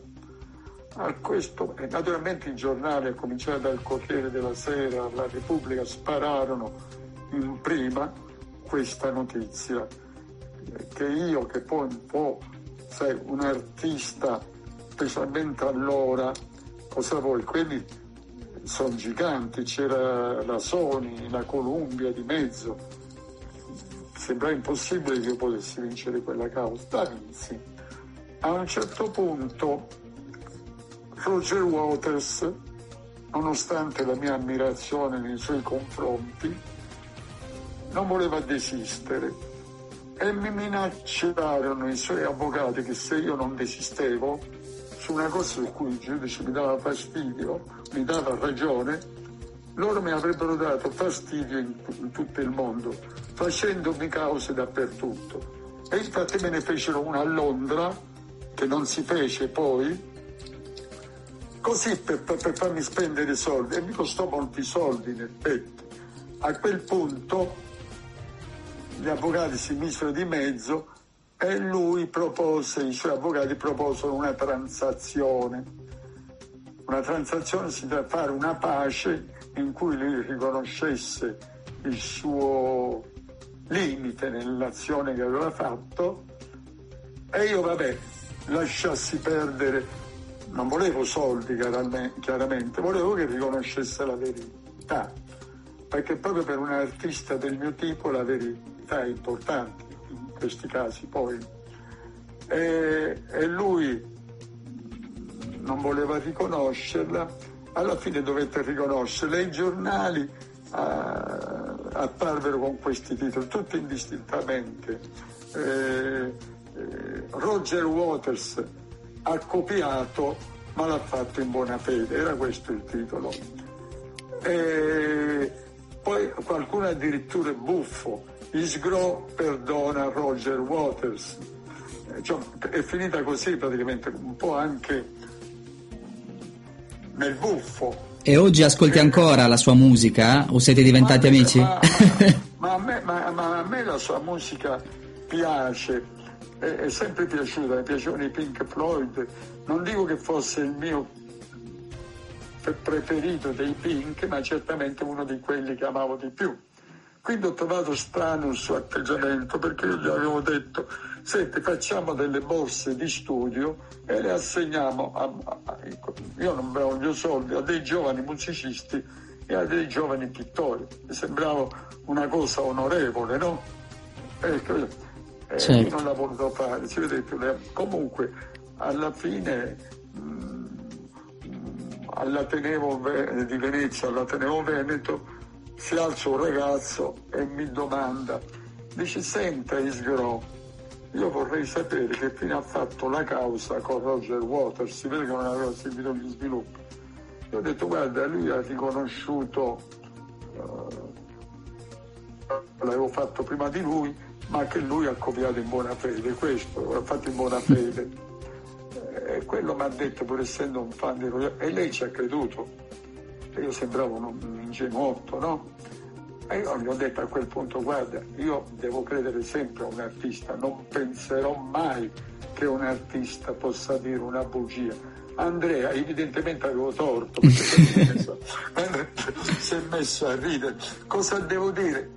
C: questo, naturalmente i giornali, a cominciare dal Corriere della Sera, la Repubblica, spararono in prima questa notizia, che io che poi un po', sai, un artista, specialmente allora, cosa vuoi, quelli sono giganti, c'era la Sony, la Columbia di mezzo, sembra impossibile che io potessi vincere quella causa, vinsi. A un certo punto Roger Waters, nonostante la mia ammirazione nei suoi confronti, non voleva desistere e mi minacciarono i suoi avvocati che se io non desistevo su una cosa su cui il giudice mi dava fastidio, mi dava ragione, loro mi avrebbero dato fastidio in, in tutto il mondo, facendomi cause dappertutto. E infatti me ne fecero una a Londra, che non si fece poi, così per, per, farmi spendere soldi e mi costò molti soldi in effetti. A quel punto gli avvocati si misero di mezzo e lui propose, i suoi avvocati proposero una transazione. Una transazione si deve fare una pace in cui lui riconoscesse il suo limite nell'azione che aveva fatto e io vabbè lasciassi perdere non volevo soldi chiaramente, volevo che riconoscesse la verità, perché proprio per un artista del mio tipo la verità è importante in questi casi poi. E, e lui non voleva riconoscerla, alla fine dovette riconoscerla e i giornali uh, apparvero con questi titoli, tutti indistintamente. Eh, Roger Waters ha copiato ma l'ha fatto in buona fede, era questo il titolo. E poi qualcuno addirittura è buffo, Isgro perdona Roger Waters. Cioè, è finita così praticamente, un po' anche nel buffo.
A: E oggi ascolti ancora la sua musica o siete diventati
C: ma
A: amici?
C: Ma, ma, a me, ma a me la sua musica piace, è, sempre piaciuta, mi piacevano i Pink Floyd, non dico che fosse il mio preferito dei Pink, ma certamente uno di quelli che amavo di più. Quindi ho trovato strano il suo atteggiamento perché io gli avevo detto, senti facciamo delle borse di studio e le assegniamo, a, a, a, io non voglio soldi, a dei giovani musicisti e a dei giovani pittori. Mi sembrava una cosa onorevole, no? Ecco, eh, certo. non l'ha voluto fare, si vede più. Comunque, alla fine mh, mm, all'Ateneo di Venezia, all'Ateneo Veneto, si alza un ragazzo e mi domanda, dice, senta Isgro, io vorrei sapere che fine ha fatto la causa con Roger Waters, si vede che non aveva seguito gli sviluppi. Io ho detto, guarda, lui ha riconosciuto, uh, l'avevo fatto prima di lui, ma che lui ha copiato in buona fede, questo l'ha fatto in buona fede. E quello mi ha detto, pur essendo un fan di Roger, e lei ci ha creduto. Io sembravo un, un ingenuotto, no? E io gli ho detto a quel punto, guarda, io devo credere sempre a un artista, non penserò mai che un artista possa dire una bugia. Andrea evidentemente avevo torto perché si è messo a ridere. Cosa devo dire?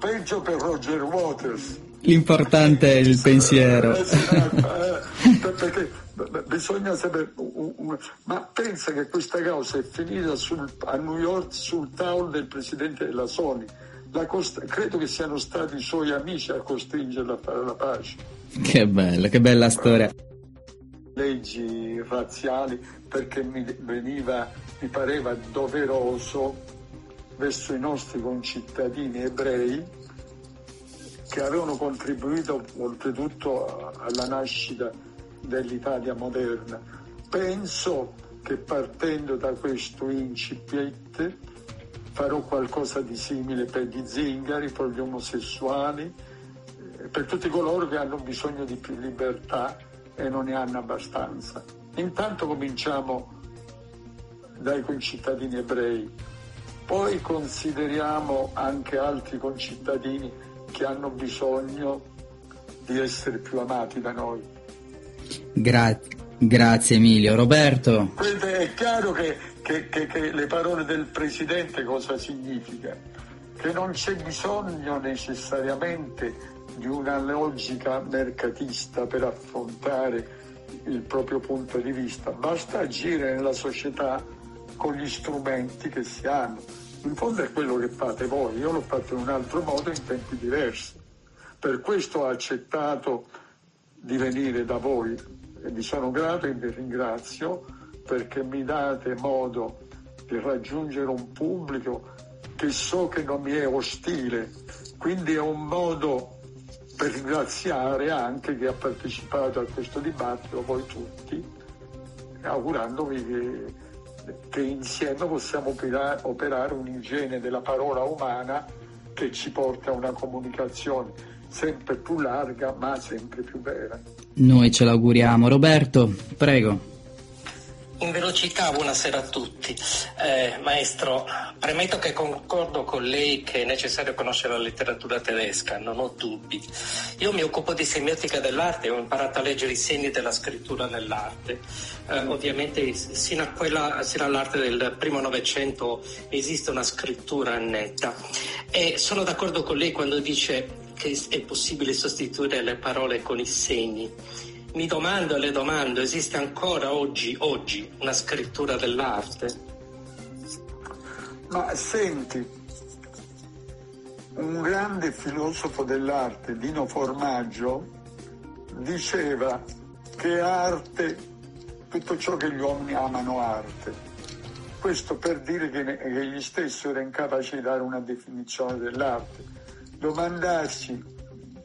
C: Peggio per Roger Waters.
A: L'importante è il pensiero.
C: Esatto, eh, perché bisogna sapere, ma pensa che questa causa è finita sul, a New York sul tavolo del presidente della Sony. Cost- credo che siano stati i suoi amici a costringerlo a fare la pace.
A: Che bella, che bella storia.
C: Leggi razziali perché mi veniva, mi pareva doveroso verso i nostri concittadini ebrei che avevano contribuito oltretutto alla nascita dell'Italia moderna. Penso che partendo da questo incipit farò qualcosa di simile per gli zingari, per gli omosessuali, eh, per tutti coloro che hanno bisogno di più libertà e non ne hanno abbastanza. Intanto cominciamo dai concittadini ebrei, poi consideriamo anche altri concittadini che hanno bisogno di essere più amati da noi.
A: Grazie. Grazie Emilio. Roberto?
C: È chiaro che, che, che, che le parole del Presidente cosa significa? Che non c'è bisogno necessariamente di una logica mercatista per affrontare il proprio punto di vista, basta agire nella società con gli strumenti che si hanno. In fondo è quello che fate voi, io l'ho fatto in un altro modo in tempi diversi. Per questo ho accettato di venire da voi e vi sono grato e vi ringrazio perché mi date modo di raggiungere un pubblico che so che non mi è ostile, quindi è un modo per ringraziare anche chi ha partecipato a questo dibattito, voi tutti, augurandovi che, che insieme possiamo operare, un'igiene della parola umana che ci porta a una comunicazione sempre più larga ma sempre più vera.
A: Noi ce l'auguriamo. Roberto, prego.
G: Velocità, buonasera a tutti. Eh, maestro, premetto che concordo con lei che è necessario conoscere la letteratura tedesca, non ho dubbi. Io mi occupo di semiotica dell'arte e ho imparato a leggere i segni della scrittura nell'arte. Eh, ovviamente sino, quella, sino all'arte del primo Novecento esiste una scrittura netta e sono d'accordo con lei quando dice che è possibile sostituire le parole con i segni. Mi domando e le domando, esiste ancora oggi, oggi una scrittura dell'arte?
C: Ma senti, un grande filosofo dell'arte, Dino Formaggio, diceva che arte tutto ciò che gli uomini amano arte. Questo per dire che, egli stesso era incapace di dare una definizione dell'arte. Domandarsi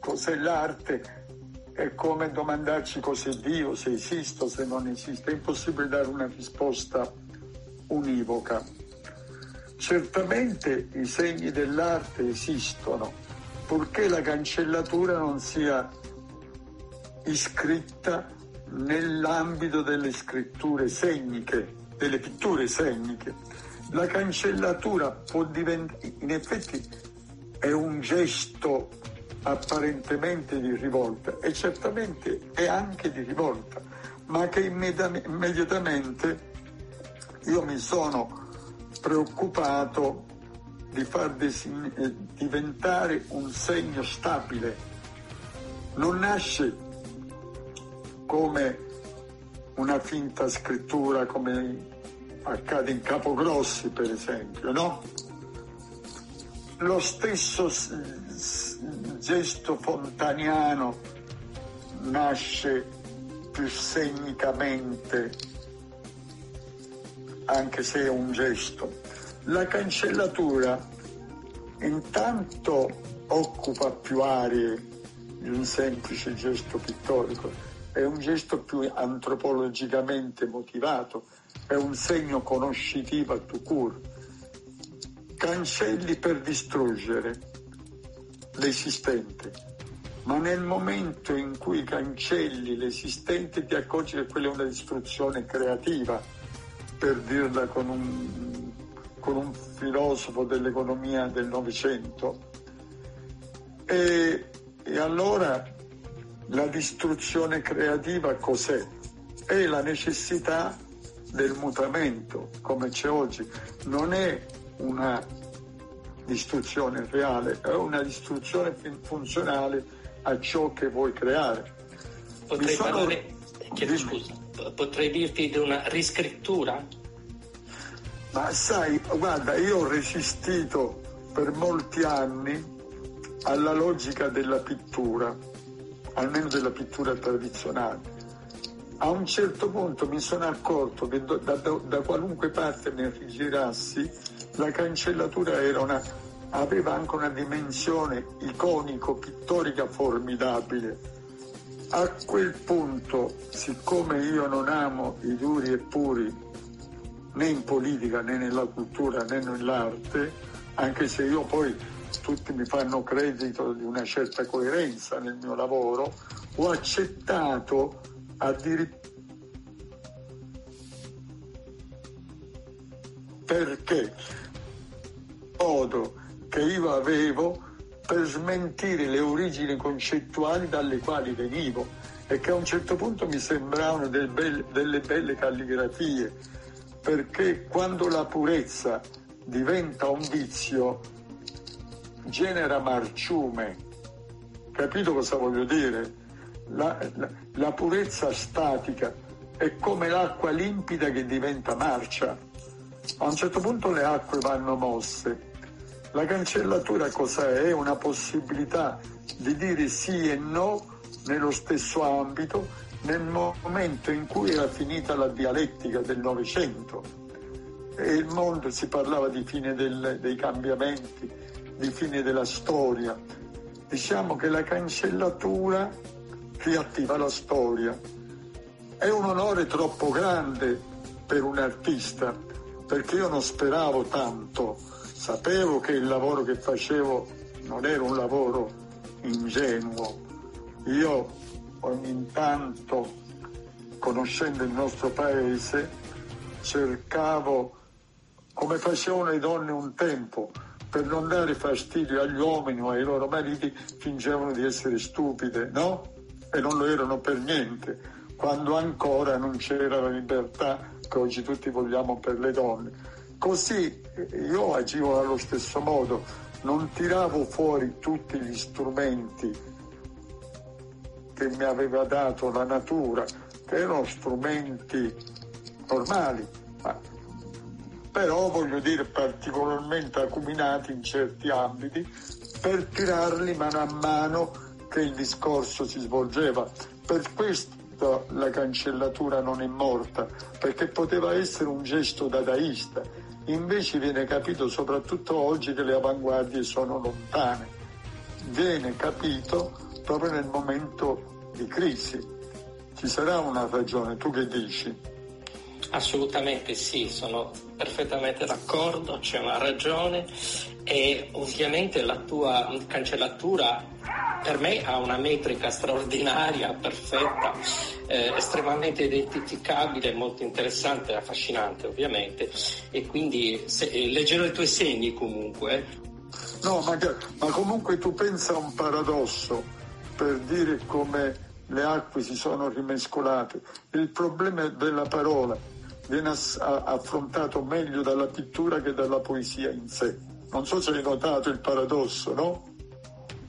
C: cos'è l'arte è come domandarci cos'è Dio, se esiste o se non esiste. È impossibile dare una risposta univoca. Certamente i segni dell'arte esistono, purché la cancellatura non sia iscritta nell'ambito delle scritture segniche, delle pitture segniche. La cancellatura può diventare, in effetti è un gesto apparentemente di rivolta e certamente è anche di rivolta, ma che immediatamente io mi sono preoccupato di far design- eh, diventare un segno stabile. Non nasce come una finta scrittura come accade in Capogrossi per esempio, no? Lo stesso gesto fontaniano nasce più segnicamente, anche se è un gesto. La cancellatura intanto occupa più aree di un semplice gesto pittorico, è un gesto più antropologicamente motivato, è un segno conoscitivo a tu cur. Cancelli per distruggere, l'esistente, ma nel momento in cui cancelli l'esistente ti accorgi che quella è una distruzione creativa, per dirla con un, con un filosofo dell'economia del Novecento. E, e allora la distruzione creativa cos'è? È la necessità del mutamento, come c'è oggi. Non è una distruzione reale, è una distruzione funzionale a ciò che vuoi creare.
G: Potrei, sono... parlare, chiedo scusa, potrei dirti di una riscrittura?
C: Ma sai, guarda, io ho resistito per molti anni alla logica della pittura, almeno della pittura tradizionale. A un certo punto mi sono accorto che da, da, da qualunque parte mi rigirassi la cancellatura una, aveva anche una dimensione iconico-pittorica formidabile. A quel punto, siccome io non amo i duri e puri né in politica né nella cultura né nell'arte, anche se io poi tutti mi fanno credito di una certa coerenza nel mio lavoro, ho accettato addirittura perché modo che io avevo per smentire le origini concettuali dalle quali venivo è che a un certo punto mi sembravano delle belle, delle belle calligrafie, perché quando la purezza diventa un vizio genera marciume. Capito cosa voglio dire? La, la, la purezza statica è come l'acqua limpida che diventa marcia. A un certo punto le acque vanno mosse. La cancellatura cos'è? È una possibilità di dire sì e no nello stesso ambito nel momento in cui era finita la dialettica del Novecento e il mondo si parlava di fine del, dei cambiamenti, di fine della storia. Diciamo che la cancellatura riattiva la storia. È un onore troppo grande per un artista perché io non speravo tanto, sapevo che il lavoro che facevo non era un lavoro ingenuo, io ogni tanto, conoscendo il nostro paese, cercavo, come facevano le donne un tempo, per non dare fastidio agli uomini o ai loro mariti, fingevano di essere stupide, no? E non lo erano per niente, quando ancora non c'era la libertà che oggi tutti vogliamo per le donne. Così io agivo allo stesso modo, non tiravo fuori tutti gli strumenti che mi aveva dato la natura, che erano strumenti normali, ma però voglio dire particolarmente acuminati in certi ambiti per tirarli mano a mano che il discorso si svolgeva. Per questo la cancellatura non è morta, perché poteva essere un gesto dadaista, invece viene capito soprattutto oggi che le avanguardie sono lontane. Viene capito proprio nel momento di crisi. Ci sarà una ragione, tu che dici?
G: Assolutamente sì, sono perfettamente d'accordo, c'è una ragione e ovviamente la tua cancellatura per me ha una metrica straordinaria, perfetta, eh, estremamente identificabile, molto interessante affascinante ovviamente e quindi se, eh, leggerò i tuoi segni comunque.
C: No, ma, ma comunque tu pensa a un paradosso per dire come le acque si sono rimescolate. Il problema della parola viene affrontato meglio dalla pittura che dalla poesia in sé. Non so se hai notato il paradosso, no?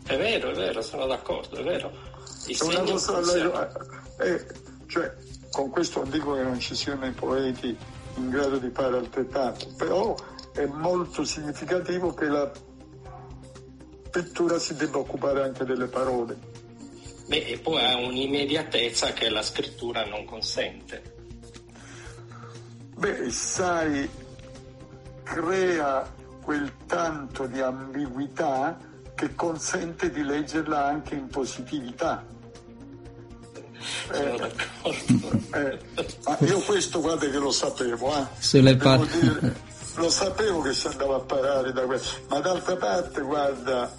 G: È vero, è vero, sono d'accordo, è vero.
C: Una cosa, la, eh, cioè, con questo non dico che non ci siano i poeti in grado di fare altrettanto, però è molto significativo che la pittura si debba occupare anche delle parole.
G: Beh, e poi ha un'immediatezza che la scrittura non consente.
C: Beh, sai, crea quel tanto di ambiguità che consente di leggerla anche in positività.
G: Sono eh, d'accordo.
C: Eh, io questo guarda che lo sapevo, eh.
A: Sulle par-
C: lo sapevo che si andava a parare da questo, ma d'altra parte guarda,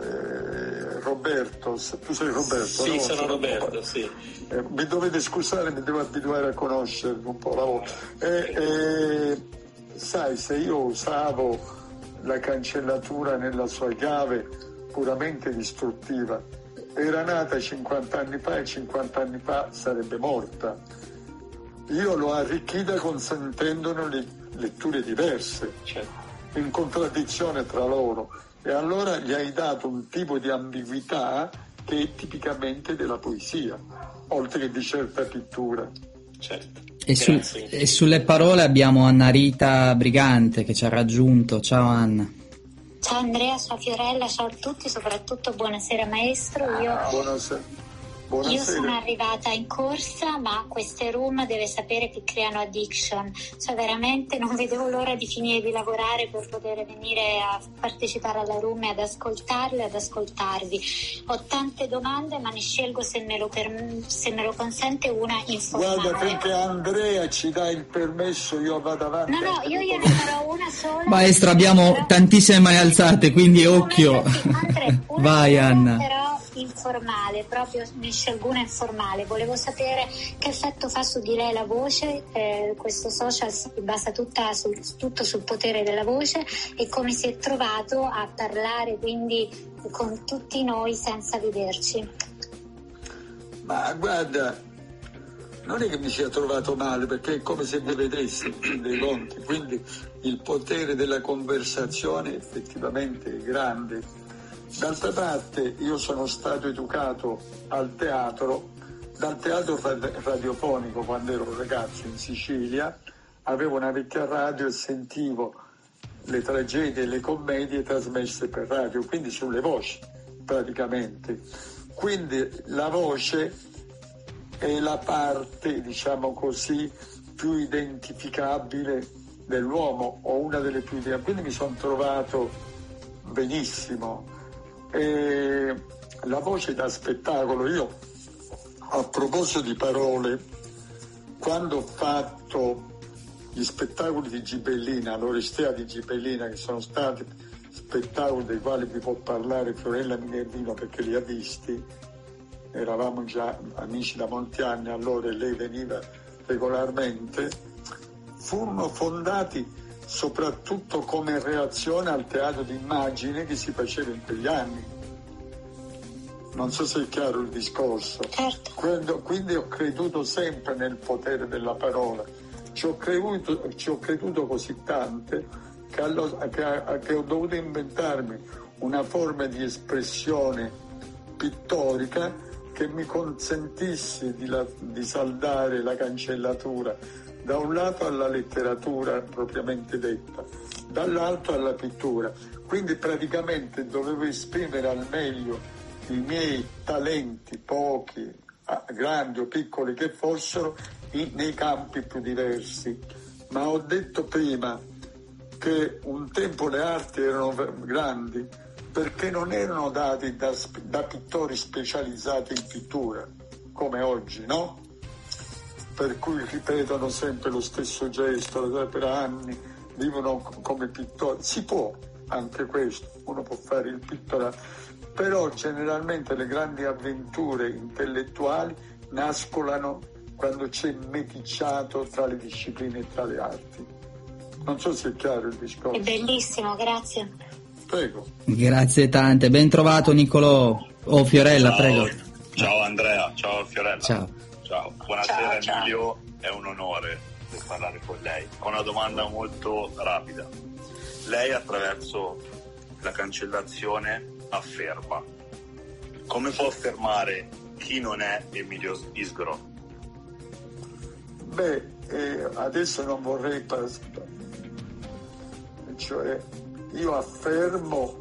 C: eh, Roberto, tu sei Roberto?
G: Sì,
C: no?
G: sono Roberto, sì.
C: Eh, mi dovete scusare, mi devo abituare a conoscervi un po' la volta. Eh, sai, se io usavo la cancellatura nella sua chiave puramente distruttiva, era nata 50 anni fa e 50 anni fa sarebbe morta. Io l'ho arricchita consentendone le letture diverse, certo. in contraddizione tra loro e allora gli hai dato un tipo di ambiguità che è tipicamente della poesia, oltre che di certa pittura.
G: Certo.
A: E, su, e, sulle parole abbiamo Anna Rita Brigante che ci ha raggiunto. Ciao Anna.
H: Ciao Andrea, ciao Fiorella, ciao a tutti, soprattutto buonasera maestro. Io...
C: Buonasera. Buonasera.
H: Io sono arrivata in corsa, ma queste room deve sapere che creano addiction. Cioè veramente non vedevo l'ora di finire di lavorare per poter venire a partecipare alla room e ad ascoltarle e ad ascoltarvi. Ho tante domande, ma ne scelgo se me lo, per... se me lo consente una informale.
C: Guarda, finché Andrea ci dà il permesso io vado avanti.
H: No, no, io gliene farò una sola.
A: Maestra, abbiamo però... tantissime mani alzate, quindi occhio. Vai Anna.
H: Però informale, proprio ne scelgo una informale. Volevo sapere che effetto fa su di lei la voce, eh, questo social si basa sul, tutto sul potere della voce e come si è trovato a parlare quindi con tutti noi senza vederci.
C: Ma guarda, non è che mi sia trovato male perché è come se mi vedessi dei conti, quindi il potere della conversazione effettivamente è grande. D'altra parte io sono stato educato al teatro, dal teatro radiofonico quando ero ragazzo in Sicilia, avevo una vecchia radio e sentivo le tragedie e le commedie trasmesse per radio, quindi sulle voci praticamente. Quindi la voce è la parte, diciamo così, più identificabile dell'uomo o una delle più identificabili. Quindi mi sono trovato benissimo. E la voce da spettacolo, io a proposito di parole, quando ho fatto gli spettacoli di Gibellina, l'Orestea di Gibellina, che sono stati spettacoli dei quali vi può parlare Fiorella Minervino perché li ha visti, eravamo già amici da molti anni allora e lei veniva regolarmente, furono fondati soprattutto come reazione al teatro d'immagine che si faceva in quegli anni. Non so se è chiaro il discorso.
H: Certo.
C: Quindi, quindi ho creduto sempre nel potere della parola. Ci ho creduto, ci ho creduto così tante che, allo, che, che ho dovuto inventarmi una forma di espressione pittorica che mi consentisse di, la, di, saldare la cancellatura da un lato alla letteratura propriamente detta, dall'altro alla pittura. Quindi praticamente dovevo esprimere al meglio i miei talenti, pochi, grandi o piccoli che fossero, nei campi più diversi. Ma ho detto prima che un tempo le arti erano grandi, perché non erano dati da, da pittori specializzati in pittura, come oggi, no? Per cui ripetono sempre lo stesso gesto per anni, vivono come pittori. Si può anche questo, uno può fare il pittore, però generalmente le grandi avventure intellettuali nascolano quando c'è meticciato tra le discipline e tra le arti. Non so se è chiaro il discorso.
H: È bellissimo, grazie.
C: Prego.
A: Grazie tante, ben trovato Niccolò. Oh Fiorella,
I: ciao.
A: prego.
I: Ciao Andrea, ciao Fiorella.
A: Ciao.
I: Ciao. Buonasera
B: Ciao,
I: Emilio, è un onore parlare con lei. Ho una domanda molto rapida. Lei attraverso la cancellazione afferma. Come può affermare chi non è Emilio Isgro?
C: Beh, eh, adesso non vorrei parlare, cioè io affermo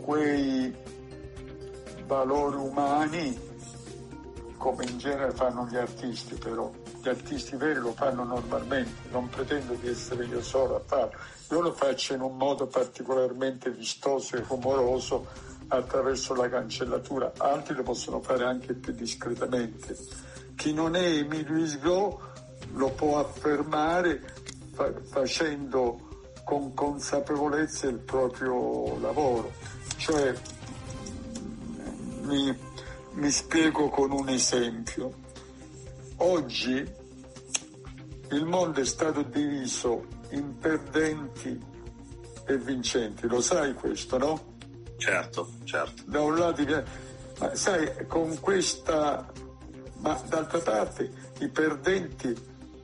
C: quei valori umani come in genere fanno gli artisti però. Gli artisti veri lo fanno normalmente non pretendo di essere io solo a farlo. Io lo faccio in un modo particolarmente vistoso e rumoroso attraverso la cancellatura. Altri lo possono fare anche più discretamente. Chi non è Emilio Isgo lo può affermare fa- facendo con consapevolezza il proprio lavoro. Cioè, mi, mi spiego con un esempio. Oggi il mondo è stato diviso in perdenti e vincenti, lo sai questo, no?
I: Certo, certo.
C: Da un lato, ma sai, con questa, ma d'altra parte i perdenti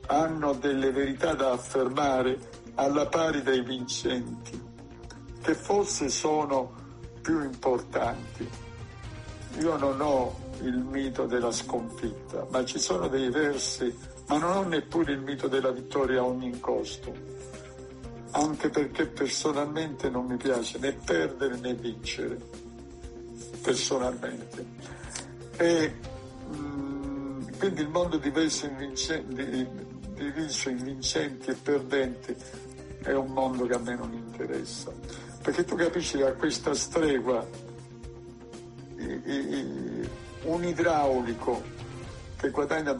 C: hanno delle verità da affermare alla pari dei vincenti, che forse sono più importanti. Io non ho il mito della sconfitta, ma ci sono dei versi, ma non ho neppure il mito della vittoria a ogni costo, anche perché personalmente non mi piace né perdere né vincere, personalmente. E mh, mm, quindi il mondo diviso in, vincenti, diviso in vincenti e perdenti è un mondo che a me non interessa. Perché tu capisci che a questa stregua un idraulico che guadagna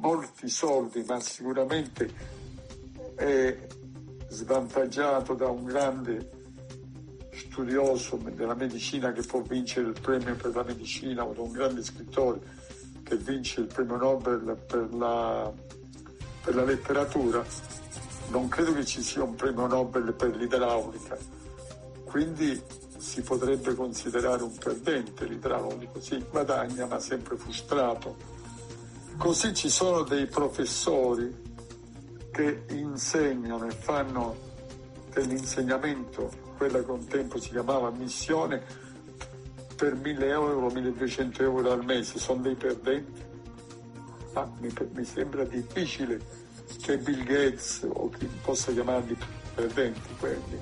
C: molti soldi, ma sicuramente è svantaggiato da un grande studioso della medicina che può vincere il premio per la medicina o da un grande scrittore che vince il premio Nobel per la, per la letteratura, non credo che ci sia un premio Nobel per l'idraulica. Quindi si potrebbe considerare un perdente, l'idraulico, sì, guadagna ma sempre frustrato. Così ci sono dei professori che insegnano e fanno dell'insegnamento, quella che un tempo si chiamava missione, per 1000 euro, 1200 euro al mese, sono dei perdenti. Ma mi, mi sembra difficile che Bill Gates o chi possa chiamarli perdenti quelli.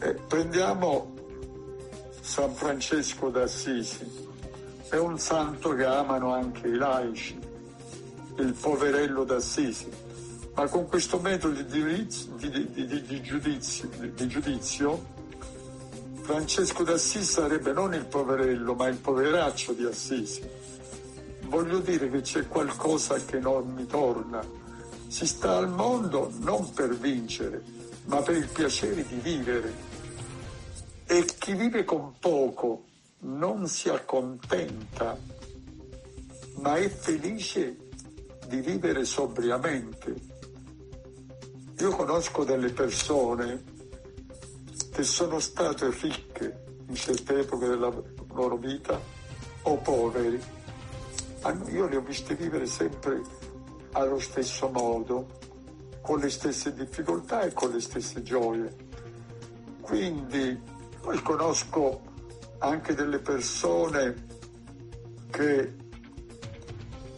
C: Eh, prendiamo San Francesco d'Assisi, è un santo che amano anche i laici, il poverello d'Assisi, ma con questo metodo di, di, di, di giudizio, giudizio, Francesco d'Assisi sarebbe non il poverello, ma il poveraccio di Assisi. Voglio dire che c'è qualcosa che non mi torna. Si sta al mondo non per vincere, ma per il piacere di vivere e chi vive con poco non si accontenta, ma è felice di vivere sobriamente. Io conosco delle persone che sono state ricche in certe epoche della loro vita o poveri. Io li ho visti vivere sempre allo stesso modo, con le stesse difficoltà e con le stesse gioie. Quindi poi conosco anche delle persone che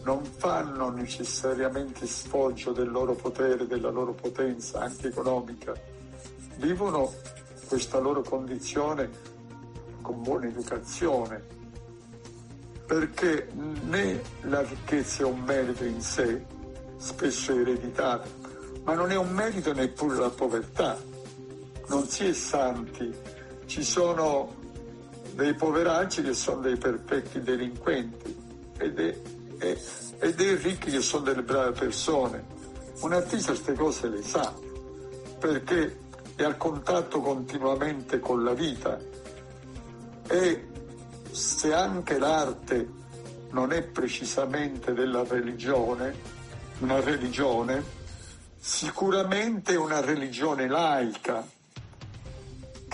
C: non fanno necessariamente sfoggio del loro potere, della loro potenza anche economica, vivono questa loro condizione con buona educazione, perché né la ricchezza è un merito in sé, spesso ereditato, ma non è un merito neppure la povertà. Non si è santi ci sono dei poveracci che sono dei perfetti delinquenti e dei, e, e dei ricchi che sono delle brave persone. Un artista queste cose le sa perché è a contatto continuamente con la vita e se anche l'arte non è precisamente della religione, una religione, sicuramente è una religione laica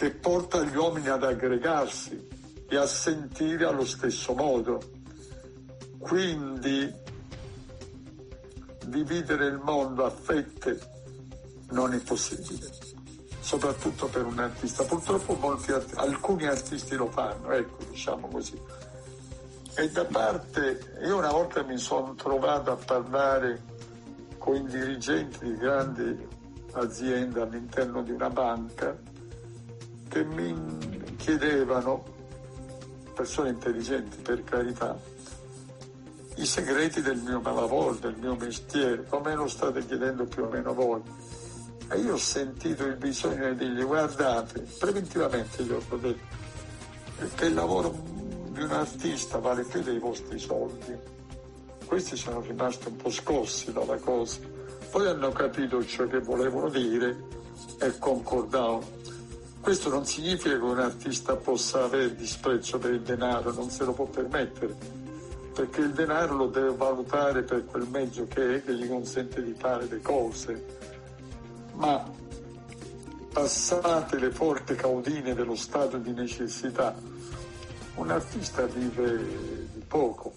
C: che porta gli uomini ad aggregarsi e a sentire allo stesso modo. Quindi dividere il mondo a fette non è possibile, soprattutto per un artista. Purtroppo molti, alcuni artisti lo fanno, ecco, diciamo così. E da parte, io una volta mi sono trovato a parlare con i dirigenti di grandi aziende all'interno di una banca che mi chiedevano, persone intelligenti per carità, i segreti del mio lavoro, del mio mestiere, come lo state chiedendo più o meno voi. E io ho sentito il bisogno di dirgli guardate, preventivamente gli ho detto, che il lavoro di un artista vale più dei vostri soldi. Questi sono rimasti un po' scossi dalla cosa. Poi hanno capito ciò che volevano dire e concordavano. Questo non significa che un artista possa avere disprezzo per il denaro, non se lo può permettere, perché il denaro lo deve valutare per quel mezzo che è, che gli consente di fare le cose. Ma passate le forti caudine dello stato di necessità, un artista vive di poco.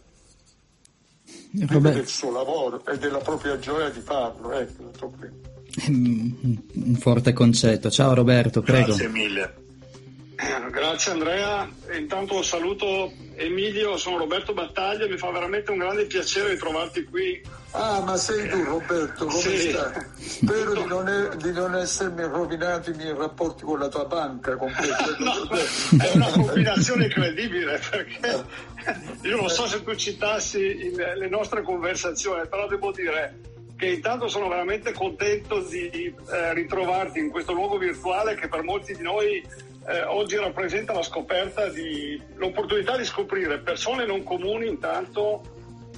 C: Vive del suo lavoro e della propria gioia di farlo, ecco, tutto qui.
A: Un forte concetto. Ciao Roberto, prego.
I: Grazie mille.
J: Grazie Andrea, intanto saluto Emilio, sono Roberto Battaglia, mi fa veramente un grande piacere ritrovarti qui.
C: Ah, ma sei tu Roberto, come sì. stai? Spero di non, è, di non, essermi rovinato i miei rapporti con la tua banca. Con
J: no, è una combinazione incredibile perché io non so se tu citassi le nostre conversazioni, però devo dire che intanto sono veramente contento di eh, ritrovarti in questo luogo virtuale che per molti di noi eh, oggi rappresenta la scoperta di l'opportunità di scoprire persone non comuni intanto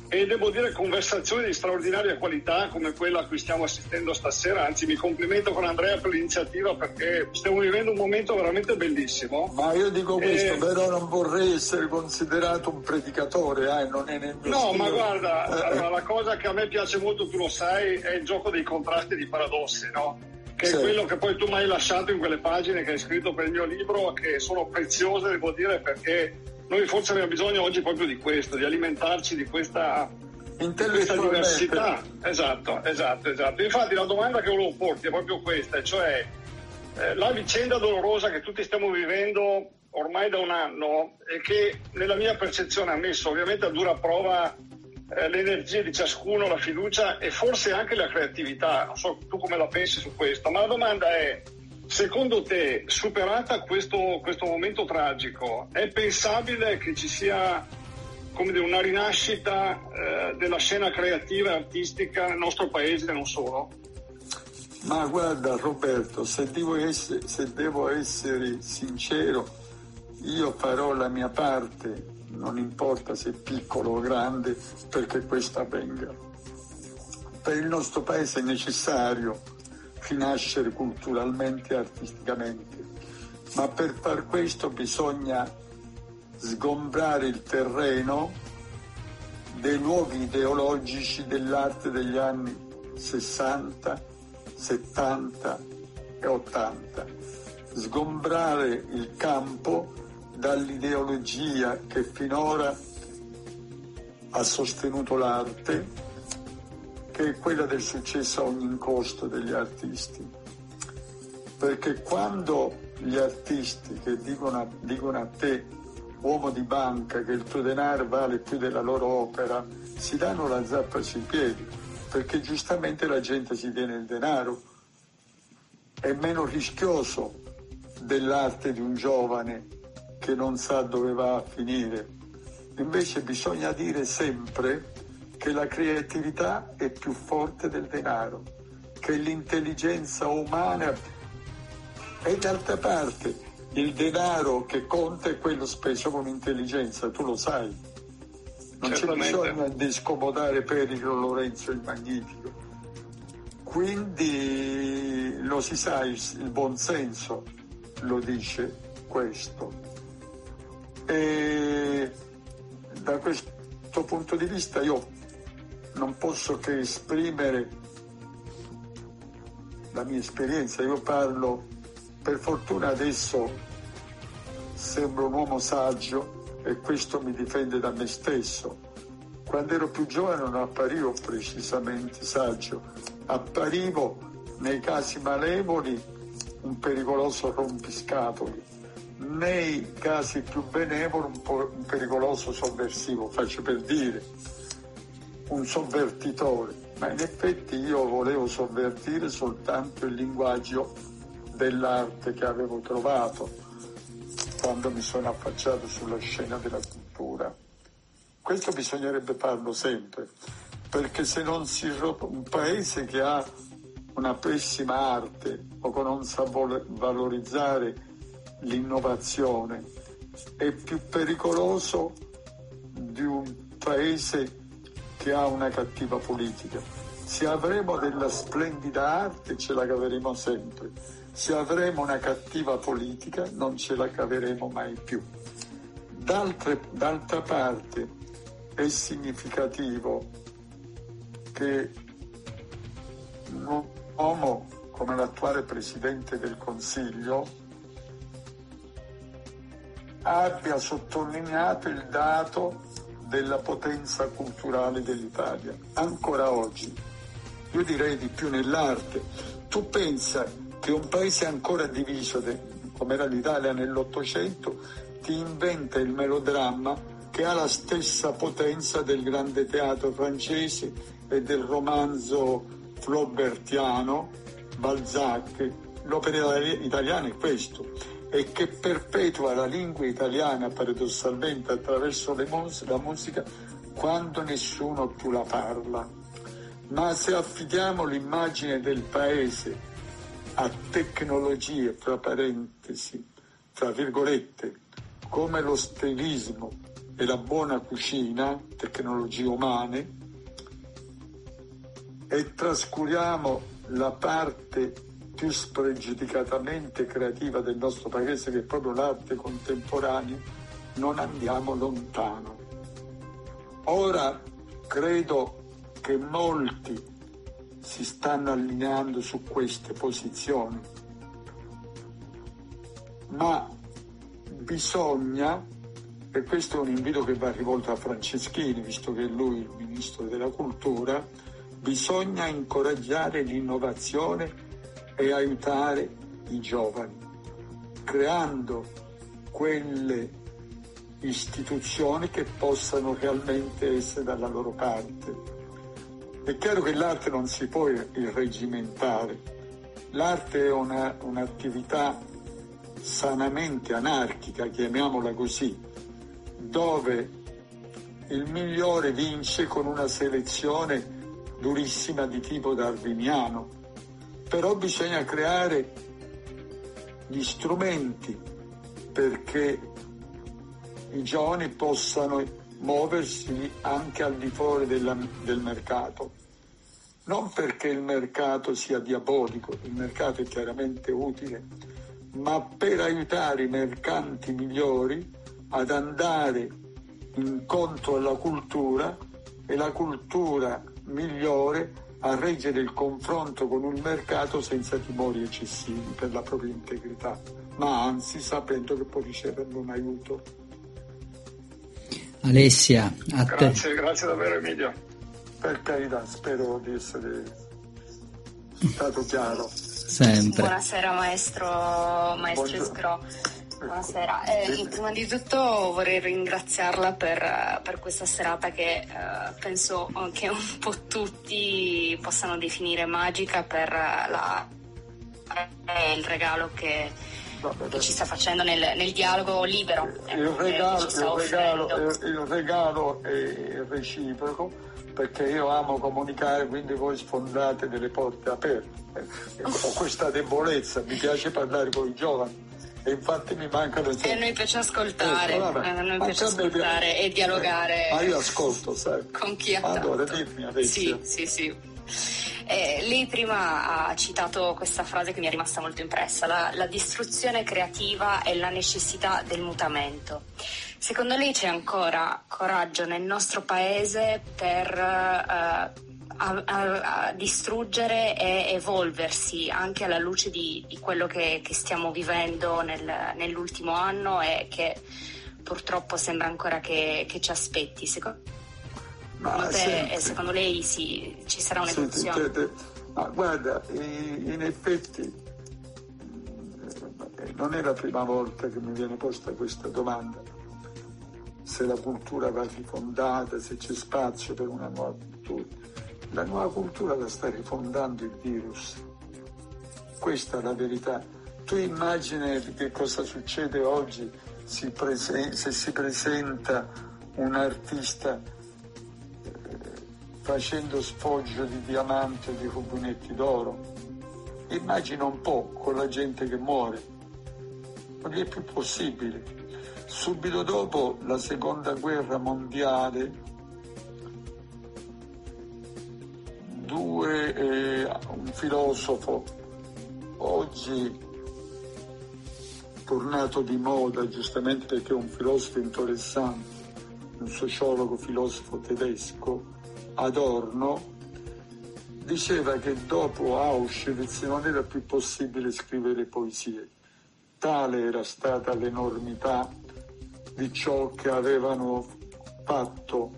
J: e devo dire conversazioni di straordinaria qualità come quella a cui stiamo assistendo stasera, anzi mi complimento con Andrea per l'iniziativa perché stiamo vivendo un momento veramente bellissimo.
C: Ma io dico questo, e... però non vorrei essere considerato un predicatore, eh, non è nel mio
J: No,
C: stile.
J: ma guarda, allora, la cosa che a me piace molto, tu lo sai, è il gioco dei contrasti e dei paradossi, no? che sì. è quello che poi tu mi hai lasciato in quelle pagine che hai scritto per il mio libro, che sono preziose, devo dire, perché noi forse abbiamo bisogno oggi proprio di questo, di alimentarci di questa, di questa diversità. Esatto, esatto, esatto. Infatti la domanda che volevo porti è proprio questa, cioè eh, la vicenda dolorosa che tutti stiamo vivendo ormai da un anno e che nella mia percezione ha messo ovviamente a dura prova eh, l'energia di ciascuno, la fiducia e forse anche la creatività. Non so tu come la pensi su questo, ma la domanda è, secondo te, superata questo, questo momento tragico, è pensabile che ci sia dire, una rinascita eh, della scena creativa e artistica nel nostro paese e non solo?
C: Ma guarda Roberto, se devo, essere, se devo essere sincero, io farò la mia parte non importa se piccolo o grande, perché questo avvenga. Per il nostro paese è necessario rinascere culturalmente e artisticamente, ma per far questo bisogna sgombrare il terreno dei luoghi ideologici dell'arte degli anni 60, 70 e 80, sgombrare il campo dall'ideologia che finora ha sostenuto l'arte, che è quella del successo a ogni costo degli artisti. Perché quando gli artisti che dicono a, dicono a te, uomo di banca, che il tuo denaro vale più della loro opera, si danno la zappa sui piedi, perché giustamente la gente si tiene il denaro. È meno rischioso dell'arte di un giovane che non sa dove va a finire. Invece bisogna dire sempre che la creatività è più forte del denaro, che l'intelligenza umana e d'altra parte il denaro che conta è quello speso con intelligenza, tu lo sai. Non c'è bisogno di scomodare Periclo Lorenzo il Magnifico. Quindi lo si sa, il, il buon senso lo dice questo. E da questo punto di vista io non posso che esprimere la mia esperienza. Io parlo, per fortuna adesso sembro un uomo saggio e questo mi difende da me stesso. Quando ero più giovane non apparivo precisamente saggio, apparivo nei casi malevoli un pericoloso rompiscatoli nei casi più benevoli un, un pericoloso sovversivo, faccio per dire, un sovvertitore, ma in effetti io volevo sovvertire soltanto il linguaggio dell'arte che avevo trovato quando mi sono affacciato sulla scena della cultura. Questo bisognerebbe farlo sempre, perché se non si un paese che ha una pessima arte o che non sa valorizzare l'innovazione è più pericoloso di un paese che ha una cattiva politica. Se avremo della splendida arte ce la caveremo sempre, se avremo una cattiva politica non ce la caveremo mai più. D'altre, d'altra parte è significativo che un uomo come l'attuale Presidente del Consiglio abbia sottolineato il dato della potenza culturale dell'Italia, ancora oggi. Io direi di più nell'arte. Tu pensa che un paese ancora diviso, come era l'Italia nell'Ottocento, ti inventa il melodramma che ha la stessa potenza del grande teatro francese e del romanzo flaubertiano, Balzac. L'opera italiana è questo e che perpetua la lingua italiana paradossalmente attraverso mus- la musica quando nessuno più la parla. Ma se affidiamo l'immagine del paese a tecnologie, tra parentesi, tra virgolette, come lo stilismo e la buona cucina, tecnologie umane, e trascuriamo la parte più spregiudicatamente creativa del nostro paese, che è proprio l'arte contemporanea, non andiamo lontano. Ora credo che molti si stanno allineando su queste posizioni. Ma bisogna, e questo è un invito che va rivolto a Franceschini, visto che è lui il ministro della cultura, bisogna incoraggiare l'innovazione e aiutare i giovani, creando quelle istituzioni che possano realmente essere dalla loro parte. È chiaro che l'arte non si può irregimentare, l'arte è una, un'attività sanamente anarchica, chiamiamola così, dove il migliore vince con una selezione durissima di tipo darwiniano, però bisogna creare gli strumenti perché i giovani possano muoversi anche al di fuori della, del mercato. Non perché il mercato sia diabolico, il mercato è chiaramente utile, ma per aiutare i mercanti migliori ad andare incontro alla cultura e la cultura migliore a reggere il confronto con un mercato senza timori eccessivi per la propria integrità, ma anzi sapendo che può ricevere un aiuto.
A: Alessia, a
J: te. Grazie, grazie davvero Emilio.
C: Per carità, spero di essere stato chiaro.
A: Sempre.
K: Buonasera maestro, maestro Sgro. Buonasera, eh, prima di tutto vorrei ringraziarla per, per questa serata che eh, penso che un po' tutti possano definire magica per la, eh, il regalo che, che, ci sta facendo nel, nel dialogo libero.
C: Il regalo, il, regalo, il regalo è reciproco perché io amo comunicare, quindi voi sfondate delle porte aperte. Ho questa debolezza, mi piace parlare con i giovani e infatti mi mancano
K: e a noi piace ascoltare ecco, a noi piace ascoltare e dialogare
C: eh, ma io ascolto sai.
K: con chi ha
C: allora dimmi
K: Alessia. Sì sì sì. Eh, lei prima ha citato questa frase che mi è rimasta molto impressa, la, la distruzione creativa e la necessità del mutamento. Secondo lei c'è ancora coraggio nel nostro paese per uh, a, a, a, distruggere e evolversi anche alla luce di, di quello che, che, stiamo vivendo nel, nell'ultimo anno e che purtroppo sembra ancora che, che ci aspetti. Secondo, te, secondo lei sì, ci sarà un'evoluzione?
C: Senti, ma guarda, in effetti non è la prima volta che mi viene posta questa domanda. Se la cultura va rifondata, se c'è spazio per una nuova cultura. La nuova cultura la sta rifondando il virus. Questa è la verità. Tu immagini che cosa succede oggi si presen- se si presenta un artista eh, facendo sfoggio di diamanti o di rubinetti d'oro. Immagina un po' con la gente che muore. Non è più possibile. Subito dopo la seconda guerra mondiale due, eh, un filosofo oggi tornato di moda giustamente perché è un filosofo interessante, un sociologo filosofo tedesco, Adorno, diceva che dopo Auschwitz non era più possibile scrivere poesie. Tale era stata l'enormità di ciò che avevano fatto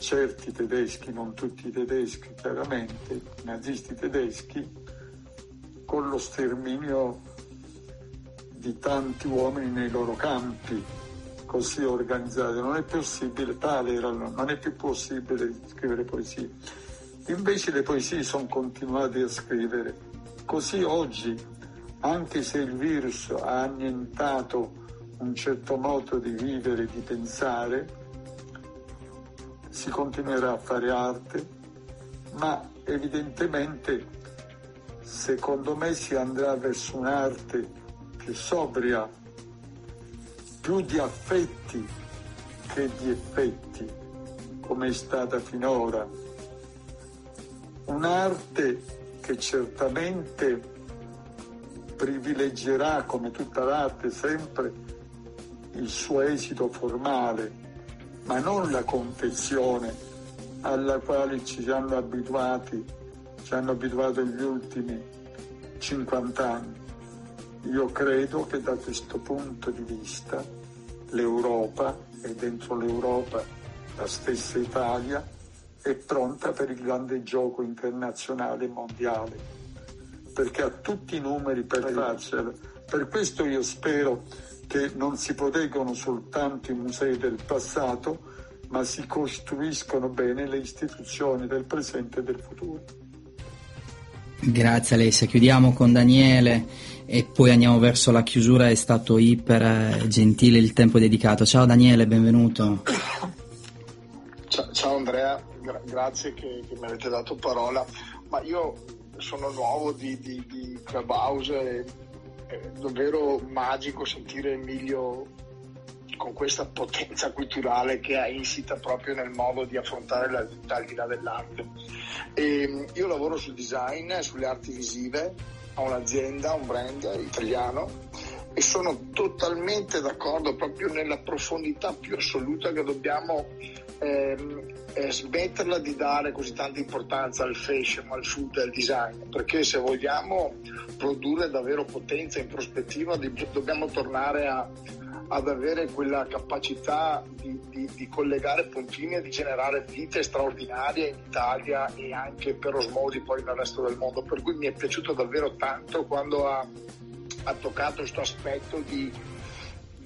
C: certi tedeschi, non tutti i tedeschi chiaramente, i nazisti tedeschi, con lo sterminio di tanti uomini nei loro campi così organizzati. Non è possibile, tale erano, non è più possibile scrivere poesie. Invece le poesie sono continuate a scrivere. Così oggi, anche se il virus ha annientato un certo modo di vivere, di pensare, si continuerà a fare arte, ma evidentemente secondo me si andrà verso un'arte più sobria, più di affetti che di effetti, come è stata finora. Un'arte che certamente privilegierà, come tutta l'arte, sempre il suo esito formale, ma non la confezione alla quale ci hanno abituati ci hanno abituato negli ultimi 50 anni. Io credo che da questo punto di vista l'Europa e dentro l'Europa la stessa Italia è pronta per il grande gioco internazionale e mondiale, perché ha tutti i numeri per farcela. Per questo io spero che non si proteggono soltanto i musei del passato, ma si costruiscono bene le istituzioni del presente e del futuro.
A: Grazie Alessia, chiudiamo con Daniele e poi andiamo verso la chiusura, è stato iper eh, gentile il tempo dedicato. Ciao Daniele, benvenuto.
L: Ciao Andrea, gra- grazie che, che, mi avete dato parola, ma io sono nuovo di, di, di Clubhouse e è davvero magico sentire Emilio con questa potenza culturale che ha insita proprio nel modo di affrontare la vita al di là dell'arte. E mm, io lavoro sul design, sulle arti visive, ho un'azienda, un brand italiano e sono totalmente d'accordo proprio nella profondità più assoluta che dobbiamo ehm, eh, smetterla di dare così tanta importanza al fashion, al food, al design, perché se vogliamo produrre davvero potenza in prospettiva dobbiamo tornare a ad avere quella capacità di, di, di, collegare puntini e di generare vite straordinarie in Italia e anche per osmosi poi nel resto del mondo. Per cui mi è piaciuto davvero tanto quando ha, ha toccato questo aspetto di,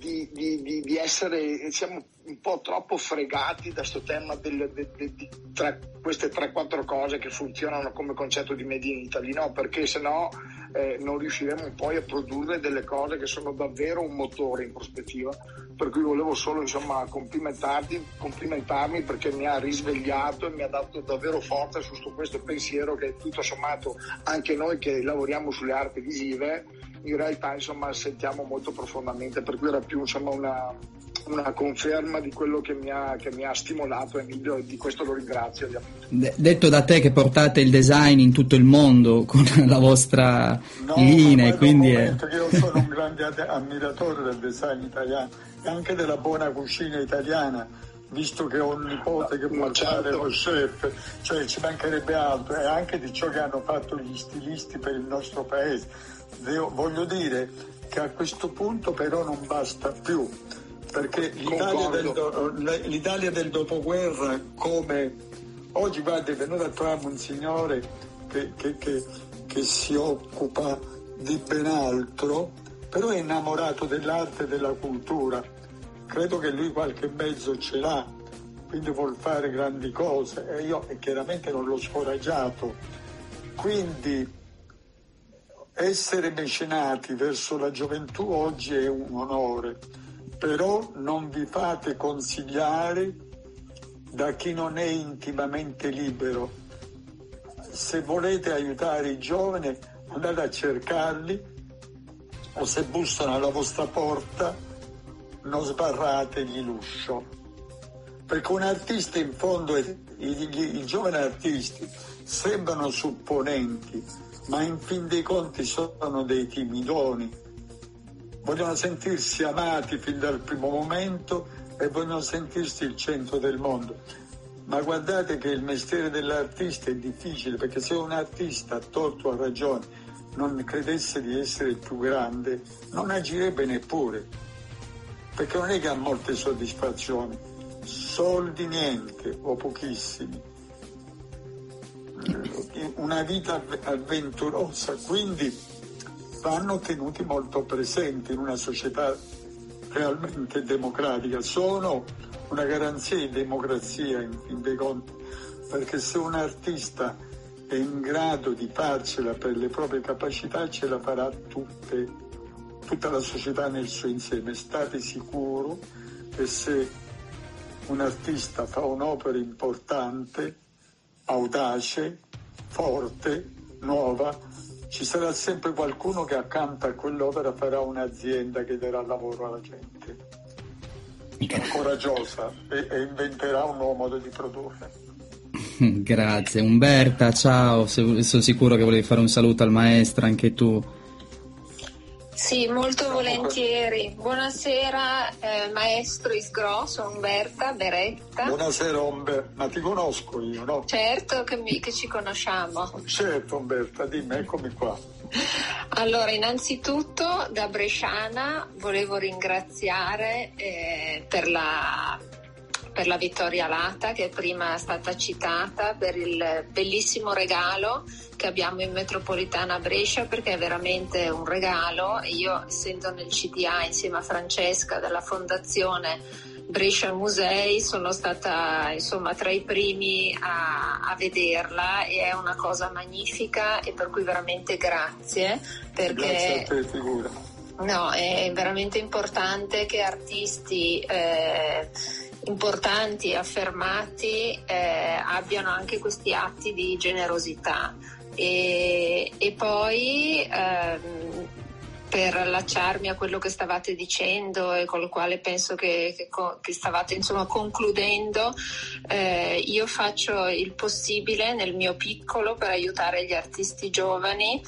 L: di, essere, siamo un po' troppo fregati da questo tema del, de, de, di tre, queste 3-4 cose che funzionano come concetto di Made in Italy, no? Perché se no eh, non riusciremo poi a produrre delle cose che sono davvero un motore in prospettiva. Per cui volevo solo insomma, complimentarti, complimentarmi perché mi ha risvegliato e mi ha dato davvero forza su questo pensiero che tutto sommato anche noi che lavoriamo sulle arti visive in realtà insomma, sentiamo molto profondamente, per cui era più insomma, una, una conferma di quello che mi, ha, che mi ha stimolato Emilio e di questo lo ringrazio
A: De- detto da te che portate il design in tutto il mondo con la vostra no, linea quindi è...
C: io sono un grande ammiratore del design italiano e anche della buona cucina italiana visto che ho un nipote che può certo. fare lo chef, cioè ci mancherebbe altro, e anche di ciò che hanno fatto gli stilisti per il nostro paese. Voglio dire che a questo punto però non basta più, perché l'Italia del, l'Italia del, dopoguerra come oggi guarda è venuto a trovare un signore che, che, che, che si occupa di ben altro, però è innamorato dell'arte e della cultura. Credo che lui qualche mezzo ce l'ha, quindi vuol fare grandi cose e io chiaramente non l'ho scoraggiato. Quindi essere mecenati verso la gioventù oggi è un onore, però non vi fate consigliare da chi non è intimamente libero. Se volete aiutare i giovani andate a cercarli o se bussano alla vostra porta non sbarrategli l'uscio. Perché un artista in fondo, i, i, i giovani artisti sembrano supponenti, ma in fin dei conti sono dei timidoni. Vogliono sentirsi amati fin dal primo momento e vogliono sentirsi il centro del mondo. Ma guardate che il mestiere dell'artista è difficile perché se un artista, a torto a ragione, non credesse di essere il più grande, non agirebbe neppure, perché non è che ha molte soddisfazioni, soldi niente o pochissimi una vita avventurosa, quindi vanno tenuti molto presenti in una società realmente democratica. Sono una garanzia di democrazia in fin dei conti, perché se un artista è in grado di farcela per le proprie capacità, ce la farà tutte, tutta la società nel suo insieme. State sicuro che se un artista fa un'opera importante, audace, forte, nuova, ci sarà sempre qualcuno che accanto a quell'opera farà un'azienda che darà lavoro alla gente. Coraggiosa e, e inventerà un nuovo modo di produrre.
A: Grazie Umberta, ciao, sono sicuro che volevi fare un saluto al maestro anche tu.
M: Sì, molto volentieri. Buonasera eh, maestro Isgro, sono Umberta Beretta.
C: Buonasera Umberta, ma ti conosco io, no?
M: Certo che, mi, che ci conosciamo.
C: Certo Umberta, dimmi, eccomi qua.
M: Allora, innanzitutto da Bresciana volevo ringraziare eh, per la per la Vittoria Lata che prima è stata citata, per il bellissimo regalo che abbiamo in metropolitana Brescia perché è veramente un regalo. Io essendo nel CDA insieme a Francesca della Fondazione Brescia Musei sono stata insomma tra i primi a, a, vederla e è una cosa magnifica e per cui veramente grazie
C: perché grazie a te, figura.
M: No, è veramente importante che artisti eh, importanti, affermati, eh, abbiano anche questi atti di generosità. E, e poi ehm, per allacciarmi a quello che stavate dicendo e con il quale penso che, che, che stavate insomma concludendo, eh, io faccio il possibile nel mio piccolo per aiutare gli artisti giovani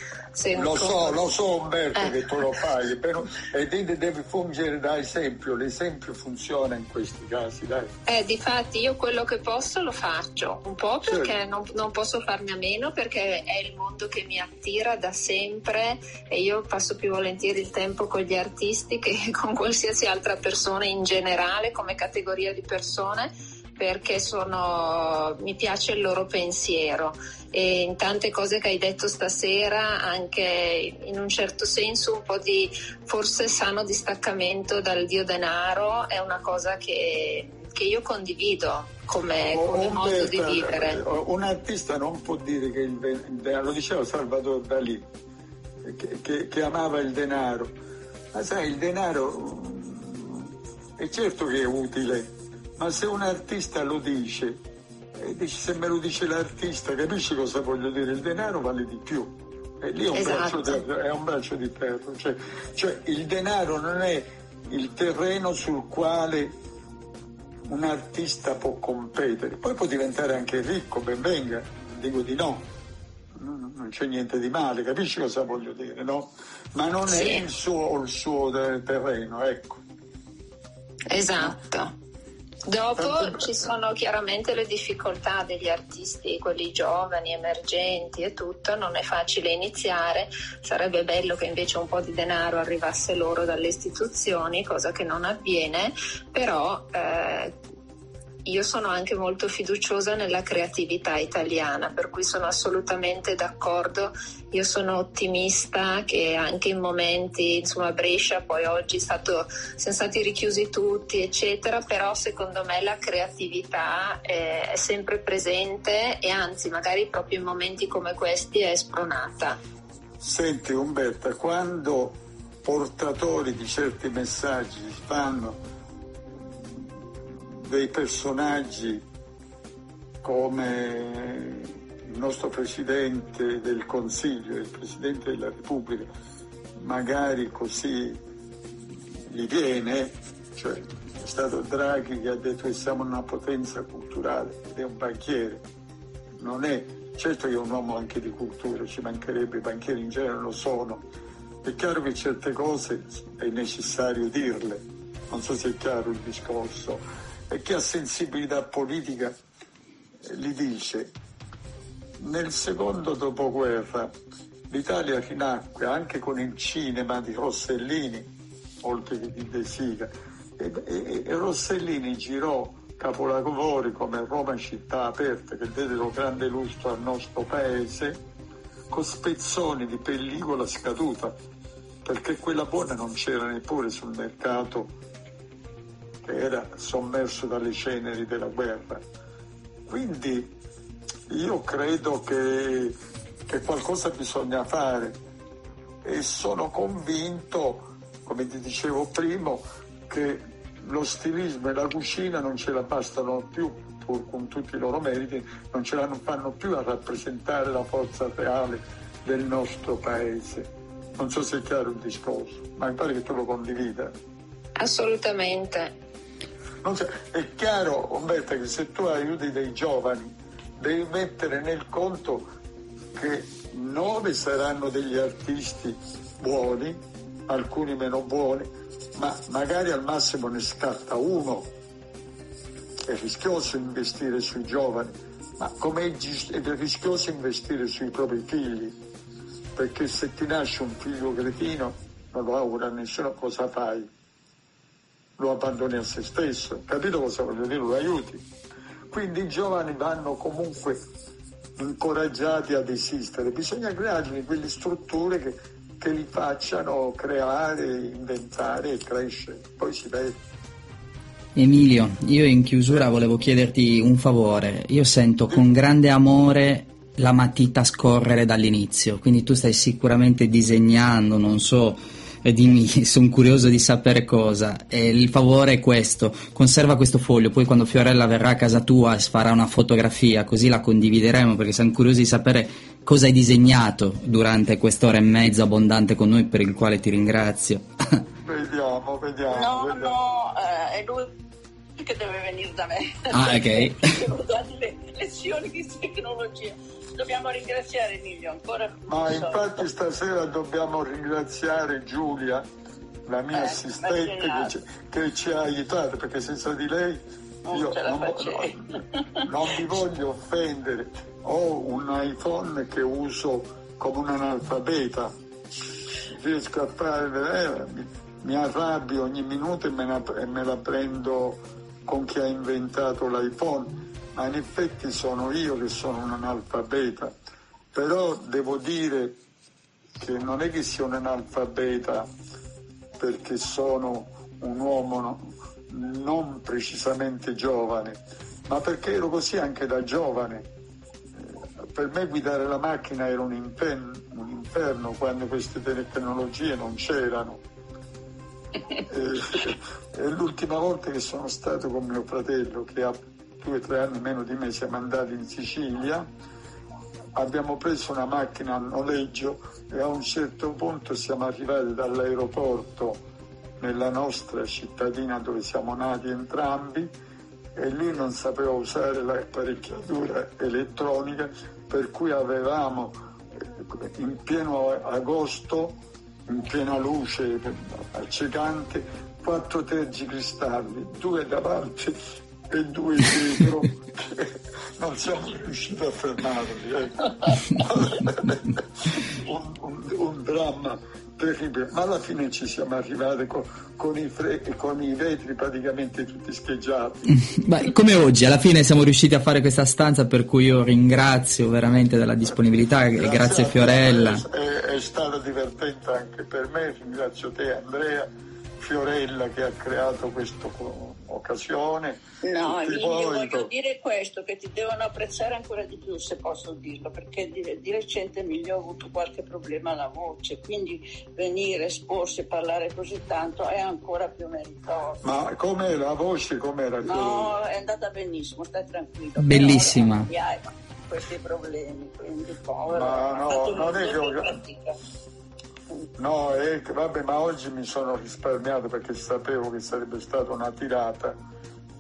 C: lo so, lo so Umberto eh. che tu lo fai, però e devi fungere da esempio, l'esempio funziona in questi casi, dai.
M: Eh, difatti io quello che posso lo faccio, un po' perché sì. non, non, posso farne a meno, perché è il mondo che mi attira da sempre e io passo più volentieri il tempo con gli artisti che con qualsiasi altra persona in generale come categoria di persone perché sono, mi piace il loro pensiero e in tante cose che hai detto stasera anche in un certo senso un po' di forse sano distaccamento dal dio denaro è una cosa che, che io condivido come, come modo di vivere.
C: Un artista non può dire che il denaro, lo diceva Salvatore Dalì, che, che, che amava il denaro, ma sai il denaro è certo che è utile, ma se un artista lo dice, e dici se me lo dice l'artista, capisci cosa voglio dire? Il denaro vale di più. E lì è un, esatto. braccio, di, è un braccio di ferro. Cioè, cioè il denaro non è il terreno sul quale un artista può competere. Poi può diventare anche ricco, ben venga, dico di no. Non c'è niente di male, capisci cosa voglio dire, no? Ma non sì. è il suo, il suo terreno, ecco.
M: Esatto. Dopo ci sono chiaramente le difficoltà degli artisti, quelli giovani, emergenti e tutto, non è facile iniziare, sarebbe bello che invece un po' di denaro arrivasse loro dalle istituzioni, cosa che non avviene, però eh, io sono anche molto fiduciosa nella creatività italiana, per cui sono assolutamente d'accordo. Io sono ottimista che anche in momenti, insomma, Brescia poi oggi stato, siamo stati richiusi tutti, eccetera, però secondo me la creatività è, è sempre presente e anzi, magari proprio in momenti come questi è spronata.
C: Senti Umberta, quando portatori di certi messaggi fanno dei personaggi come il nostro Presidente del Consiglio, il Presidente della Repubblica, magari così gli viene, cioè è stato Draghi che ha detto che siamo una potenza culturale ed è un banchiere, non è, certo che è un uomo anche di cultura, ci mancherebbe, i banchieri in genere lo sono, è chiaro che certe cose è necessario dirle, non so se è chiaro il discorso, e che ha sensibilità politica gli dice nel secondo dopoguerra l'Italia rinacque anche con il cinema di Rossellini oltre che di De Sica e, e, e Rossellini girò capolavori come Roma città aperta che diedero grande lustro al nostro paese con spezzoni di pellicola scaduta perché quella buona non c'era neppure sul mercato era sommerso dalle ceneri della guerra. Quindi io credo che, che qualcosa bisogna fare e sono convinto, come ti dicevo prima, che lo stilismo e la cucina non ce la bastano più, pur con tutti i loro meriti, non ce la fanno più a rappresentare la forza reale del nostro paese. Non so se è chiaro il discorso, ma mi pare che tu lo condivida.
M: Assolutamente.
C: È chiaro, Umberto, che se tu aiuti dei giovani devi mettere nel conto che nove saranno degli artisti buoni alcuni meno buoni, ma magari al massimo ne scatta uno. È rischioso investire sui giovani, ma come è rischioso investire sui propri figli, perché se ti nasce un figlio cretino, non lo augura nessuno, cosa fai? Lo abbandoni a se stesso, capito cosa voglio dire? Lo aiuti. Quindi i giovani vanno comunque incoraggiati ad esistere, bisogna creargli quelle strutture che, che li facciano creare, inventare e crescere, poi si vede.
A: Emilio, io in chiusura volevo chiederti un favore, io sento con grande amore la matita scorrere dall'inizio, quindi tu stai sicuramente disegnando, non so, dimmi, sono curioso di sapere cosa. E il favore è questo, conserva questo foglio, poi quando Fiorella verrà a casa tua farà una fotografia, così la condivideremo perché siamo curiosi di sapere cosa hai disegnato durante quest'ora e mezza abbondante con noi per il quale ti ringrazio.
C: Vediamo, vediamo.
B: No,
C: vediamo.
B: no, eh, è lui che deve venire da me.
A: Ah, ok.
B: Devo le lezioni di tecnologia. Dobbiamo ringraziare Emilio ancora.
C: Ma
B: come al
C: infatti
B: solito.
C: stasera dobbiamo ringraziare Giulia, la mia
B: Eh,
C: assistente che ci, che ci ha aiutato, perché senza di lei
B: Non
C: io non,
B: facevi.
C: non mi voglio offendere. Ho un iPhone che uso come un analfabeta, riesco a fare, eh, mi, mi arrabbio ogni minuto e me, la, e me la prendo con chi ha inventato l'iPhone, ma in effetti sono io che sono un analfabeta. Però devo dire che non è che sia un analfabeta perché sono un uomo no- non precisamente giovane, ma perché ero così anche da giovane. Eh, Per me guidare la macchina era un inferno, un inferno quando queste tecnologie non c'erano. E, e l'ultima volta che sono stato con mio fratello, che ha due o tre anni meno di me, siamo andati in Sicilia, abbiamo preso una macchina a noleggio e a un certo punto siamo arrivati dall'aeroporto nella nostra cittadina dove siamo nati entrambi e lui non sapeva usare l'apparecchiatura elettronica per cui avevamo eh, in pieno agosto, in piena luce accecante, quattro tergicristalli, due davanti e due dietro. non siamo riusciti a fermarli. ecco. un, un- un dramma terribile, ma alla fine ci siamo arrivati co- con, i fre- con i vetri praticamente tutti scheggiati.
A: Beh, come oggi, alla fine siamo riusciti a fare questa stanza per cui io ringrazio veramente della disponibilità e grazie
C: te,
A: Fiorella.
C: È, è stata divertente anche per me, ringrazio te Andrea, Fiorella che ha creato questa occasione.
B: No,
C: voi,
B: voglio dire questo, che ti devono apprezzare ancora di più, se posso dirlo, perché di, di recente Emilio ha avuto qualche problema alla voce, quindi venire, esporsi e parlare così tanto è ancora più meritorio.
C: Ma com'era la voce? Com'era?
B: No, è andata benissimo, stai tranquillo.
A: Bellissima.
B: Però, hai questi problemi, quindi povero.
C: Ma no, non è che ho-. No, che- vabbè, ma oggi mi sono risparmiato perché sapevo che sarebbe stata una tirata,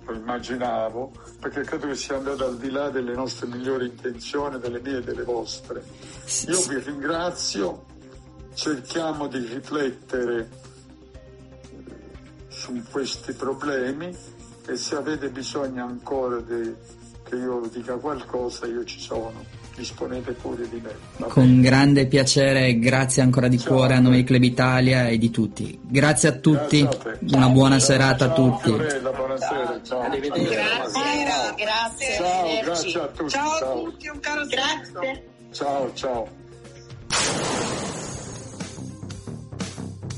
C: lo immaginavo, perché credo che sia andata al di là delle nostre migliori intenzioni, delle mie e delle vostre. Io vi ringrazio, cerchiamo di riflettere eh, su questi problemi e se avete bisogno ancora di- che io dica qualcosa io ci sono, disponete pure di me. va
A: Con grande piacere e grazie ancora di cuore a nome di Club Italia e di tutti. Grazie a tutti,
C: Grazie a
A: una buona
C: Ciao,
A: serata a
C: ciao,
A: tutti.
C: Fiorella, buonasera, ciao.
M: Buonasera, grazie.
C: Ciao,
M: arrivederci.
C: grazie a tutti.
D: Ciao a
C: ciao.
D: tutti, un caro
M: Grazie.
C: Ciao, ciao.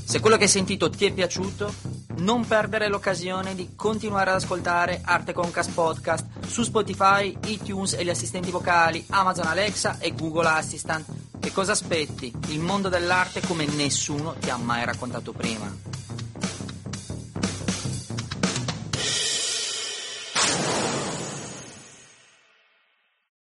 A: Se quello che hai sentito ti è piaciuto, non perdere l'occasione di continuare ad ascoltare Arte Concast Podcast su Spotify, iTunes e gli assistenti vocali, Amazon Alexa e Google Assistant. Che cosa aspetti? Il mondo dell'arte come nessuno ti ha mai raccontato prima.